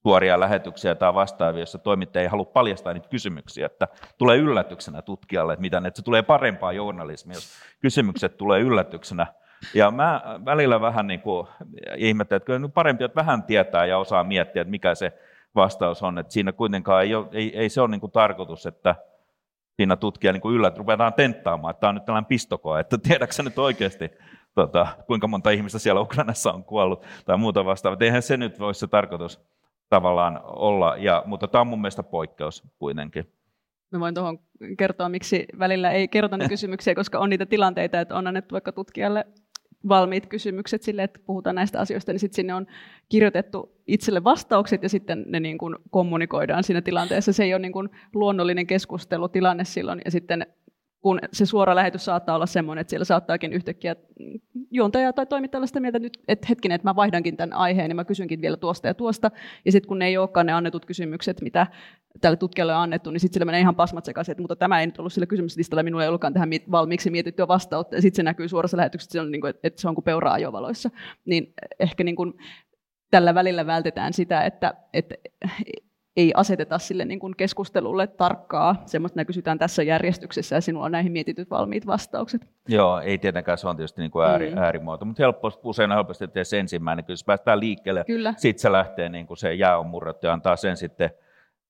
suoria lähetyksiä tai vastaavia, joissa toimittaja ei halua paljastaa niitä kysymyksiä, että tulee yllätyksenä tutkijalle, että, mitä, että se tulee parempaa journalismia, jos kysymykset tulee yllätyksenä. Ja mä välillä vähän niin kuin ihmettelen, että kyllä parempi, että vähän tietää ja osaa miettiä, että mikä se vastaus on. Että siinä kuitenkaan ei, ole, ei, ei se ole niin kuin tarkoitus, että siinä tutkija niin yllät, ruvetaan tenttaamaan, että tämä on nyt tällainen pistokoe, että tiedätkö nyt oikeasti, tota, kuinka monta ihmistä siellä Ukrainassa on kuollut tai muuta vastaavaa. Eihän se nyt voi se tarkoitus tavallaan olla, ja, mutta tämä on mun mielestä poikkeus kuitenkin. Mä voin tuohon kertoa, miksi välillä ei kerrota kysymyksiä, koska on niitä tilanteita, että on annettu vaikka tutkijalle valmiit kysymykset sille, että puhutaan näistä asioista, niin sitten sinne on kirjoitettu itselle vastaukset ja sitten ne niin kuin kommunikoidaan siinä tilanteessa. Se ei ole niin kuin luonnollinen keskustelutilanne silloin ja sitten kun se suora lähetys saattaa olla semmoinen, että siellä saattaakin yhtäkkiä juontaja tai toimittaja sitä mieltä, että, nyt, että hetkinen, että mä vaihdankin tämän aiheen, niin mä kysynkin vielä tuosta ja tuosta. Ja sitten kun ne ei olekaan ne annetut kysymykset, mitä tälle tutkijalle on annettu, niin sitten sillä menee ihan pasmat sekaisin, että mutta tämä ei nyt ollut sillä kysymyslistalla, minulla ei ollutkaan tähän valmiiksi mietittyä vastausta. Ja sitten se näkyy suorassa lähetyksessä, että se on, niin kuin, että se on kuin peura ajovaloissa. Niin ehkä niin kuin, tällä välillä vältetään sitä, että, että ei aseteta sille niin kuin keskustelulle tarkkaa, semmoista ne kysytään tässä järjestyksessä ja sinulla on näihin mietityt valmiit vastaukset. Joo, ei tietenkään, se on tietysti niin kuin ääri, mm. äärimuoto, mutta helppo, usein helposti että se ensimmäinen, kyllä se päästään liikkeelle, kyllä. sitten se lähtee, niin kuin se jää on murrettu ja antaa sen sitten,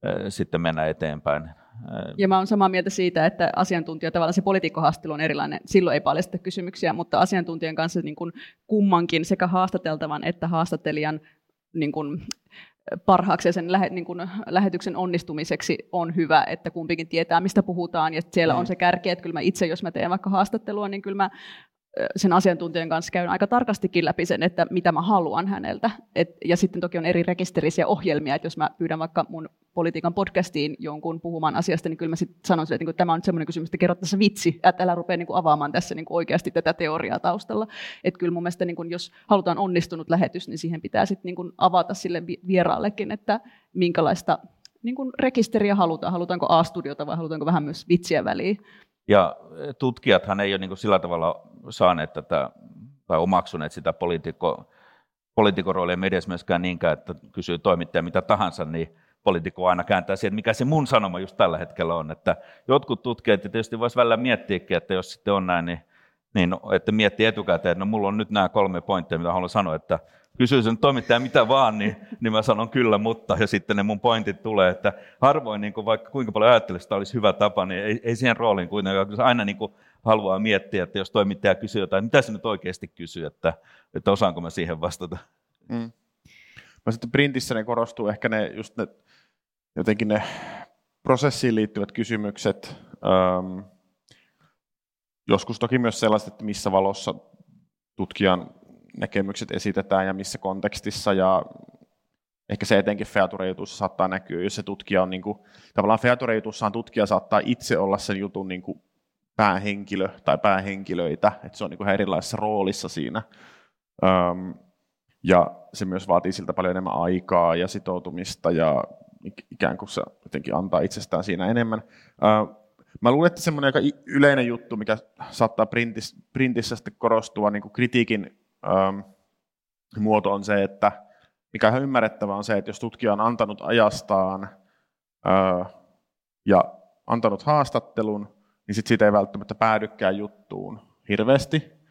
äh, sitten mennä eteenpäin. Ja mä olen samaa mieltä siitä, että asiantuntija, tavallaan se poliitikkohaastelu on erilainen. Silloin ei paljasta kysymyksiä, mutta asiantuntijan kanssa niin kuin kummankin sekä haastateltavan että haastattelijan niin kuin parhaaksi ja sen lähe, niin kuin lähetyksen onnistumiseksi on hyvä, että kumpikin tietää, mistä puhutaan, ja siellä mm. on se kärki, että kyllä mä itse, jos mä teen vaikka haastattelua, niin kyllä mä sen asiantuntijan kanssa käyn aika tarkastikin läpi sen, että mitä mä haluan häneltä. Et, ja sitten toki on eri rekisterisiä ohjelmia, että jos mä pyydän vaikka mun politiikan podcastiin jonkun puhumaan asiasta, niin kyllä mä sitten sanon että niin tämä on semmoinen kysymys, että kerro tässä vitsi, että älä rupea niin avaamaan tässä niin oikeasti tätä teoriaa taustalla. Että kyllä mun mielestä, niin kuin, jos halutaan onnistunut lähetys, niin siihen pitää sitten niin kuin avata sille vieraallekin, että minkälaista rekisteriä halutaan. Halutaanko A-studiota vai halutaanko vähän myös vitsiä väliin. Ja tutkijathan ei ole niin sillä tavalla saaneet tätä tai omaksuneet sitä poliitikko, poliitikon roolia mediassa myöskään niinkään, että kysyy toimittaja mitä tahansa, niin poliitikko aina kääntää siihen, mikä se mun sanoma just tällä hetkellä on. Että jotkut tutkijat tietysti voisi välillä miettiäkin, että jos sitten on näin, niin, niin että miettii etukäteen, että no mulla on nyt nämä kolme pointtia, mitä haluan sanoa, että kysyy sen toimittaja mitä vaan, niin, niin mä sanon kyllä, mutta, ja sitten ne mun pointit tulee, että harvoin niin kuin vaikka kuinka paljon ajattelisi, että olisi hyvä tapa, niin ei, ei siihen rooliin kuitenkaan, koska aina niin kuin haluaa miettiä, että jos toimittaja kysyy jotain, mitä se nyt oikeasti kysyy, että, että osaanko mä siihen vastata. Mm. Mä sitten printissä ne korostuu ehkä ne, just ne, jotenkin ne prosessiin liittyvät kysymykset, ähm, joskus toki myös sellaiset, että missä valossa tutkijan näkemykset esitetään ja missä kontekstissa ja ehkä se etenkin feature-jutussa saattaa näkyä, jos se tutkija on niin kuin, tavallaan feature-jutussaan tutkija saattaa itse olla sen jutun niin kuin päähenkilö tai päähenkilöitä, että se on niin kuin erilaisessa roolissa siinä. Öm, ja se myös vaatii siltä paljon enemmän aikaa ja sitoutumista ja ikään kuin se jotenkin antaa itsestään siinä enemmän. Öö, mä luulen, että semmoinen aika yleinen juttu, mikä saattaa printissä, printissä sitten korostua niin kuin kritiikin öö, muoto on se, että mikä on ymmärrettävää on se, että jos tutkija on antanut ajastaan öö, ja antanut haastattelun, niin sit siitä ei välttämättä päädykään juttuun hirveästi.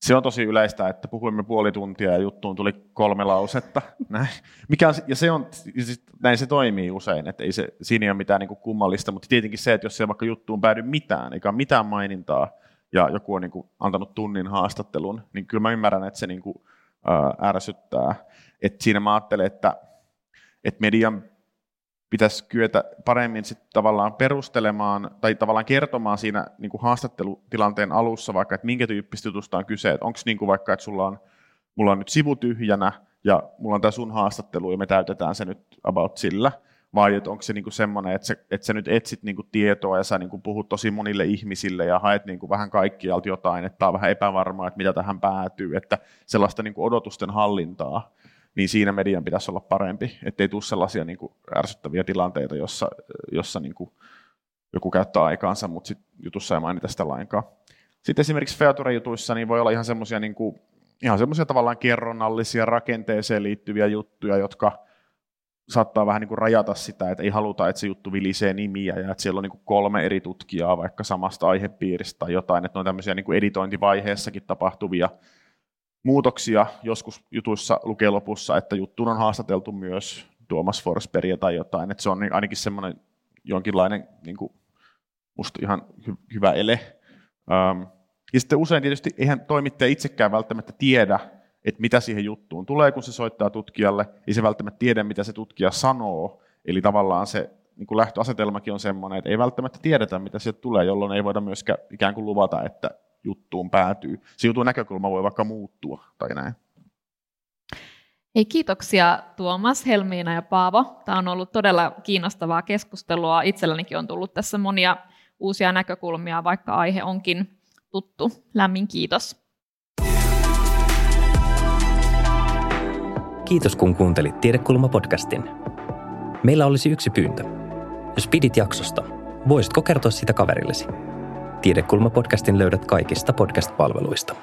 Se on tosi yleistä, että puhuimme puoli tuntia ja juttuun tuli kolme lausetta. Näin. Mikä on, ja se on, näin se toimii usein, että ei se, siinä ei ole mitään niin kummallista, mutta tietenkin se, että jos se vaikka juttuun päädy mitään, eikä ole mitään mainintaa, ja joku on niin kuin antanut tunnin haastattelun, niin kyllä mä ymmärrän, että se niin kuin, ää, ärsyttää. Et siinä mä ajattelen, että, että median pitäisi kyetä paremmin sit tavallaan perustelemaan tai tavallaan kertomaan siinä niin kuin haastattelutilanteen alussa vaikka, että minkä tyyppistä jutusta on kyse, onko niin vaikka, että sulla on, mulla on nyt sivu tyhjänä ja mulla on tämä sun haastattelu ja me täytetään se nyt about sillä, vai että onko se niin kuin semmoinen, että, että sä nyt etsit niin kuin tietoa ja sä niin kuin puhut tosi monille ihmisille ja haet niin kuin vähän kaikkialta jotain, että on vähän epävarmaa, että mitä tähän päätyy, että sellaista niin kuin odotusten hallintaa niin siinä median pitäisi olla parempi, ettei tule sellaisia niin kuin ärsyttäviä tilanteita, jossa, jossa niin kuin joku käyttää aikaansa, mutta sit jutussa ei mainita sitä lainkaan. Sitten esimerkiksi Feature-jutuissa niin voi olla ihan semmoisia niin kuin, ihan semmoisia tavallaan kerronnallisia rakenteeseen liittyviä juttuja, jotka saattaa vähän niin kuin rajata sitä, että ei haluta, että se juttu vilisee nimiä ja että siellä on niin kuin kolme eri tutkijaa vaikka samasta aihepiiristä tai jotain, että ne on tämmöisiä niin kuin editointivaiheessakin tapahtuvia muutoksia joskus jutuissa lukee lopussa, että juttuun on haastateltu myös Tuomas Forsbergia tai jotain, että se on ainakin semmoinen jonkinlainen niin kuin, musta ihan hy- hyvä ele. Um, ja sitten usein tietysti eihän toimittaja itsekään välttämättä tiedä, että mitä siihen juttuun tulee, kun se soittaa tutkijalle, ei se välttämättä tiedä, mitä se tutkija sanoo, eli tavallaan se niin kuin lähtöasetelmakin on semmoinen, että ei välttämättä tiedetä, mitä sieltä tulee, jolloin ei voida myöskään ikään kuin luvata, että juttuun päätyy. Se jutun näkökulma voi vaikka muuttua tai näin. Hei, kiitoksia Tuomas, Helmiina ja Paavo. Tämä on ollut todella kiinnostavaa keskustelua. Itsellänikin on tullut tässä monia uusia näkökulmia, vaikka aihe onkin tuttu. Lämmin kiitos. Kiitos kun kuuntelit Tiedekulma-podcastin. Meillä olisi yksi pyyntö. Jos pidit jaksosta, voisitko kertoa sitä kaverillesi? Tiedekulma-podcastin löydät kaikista podcast-palveluista.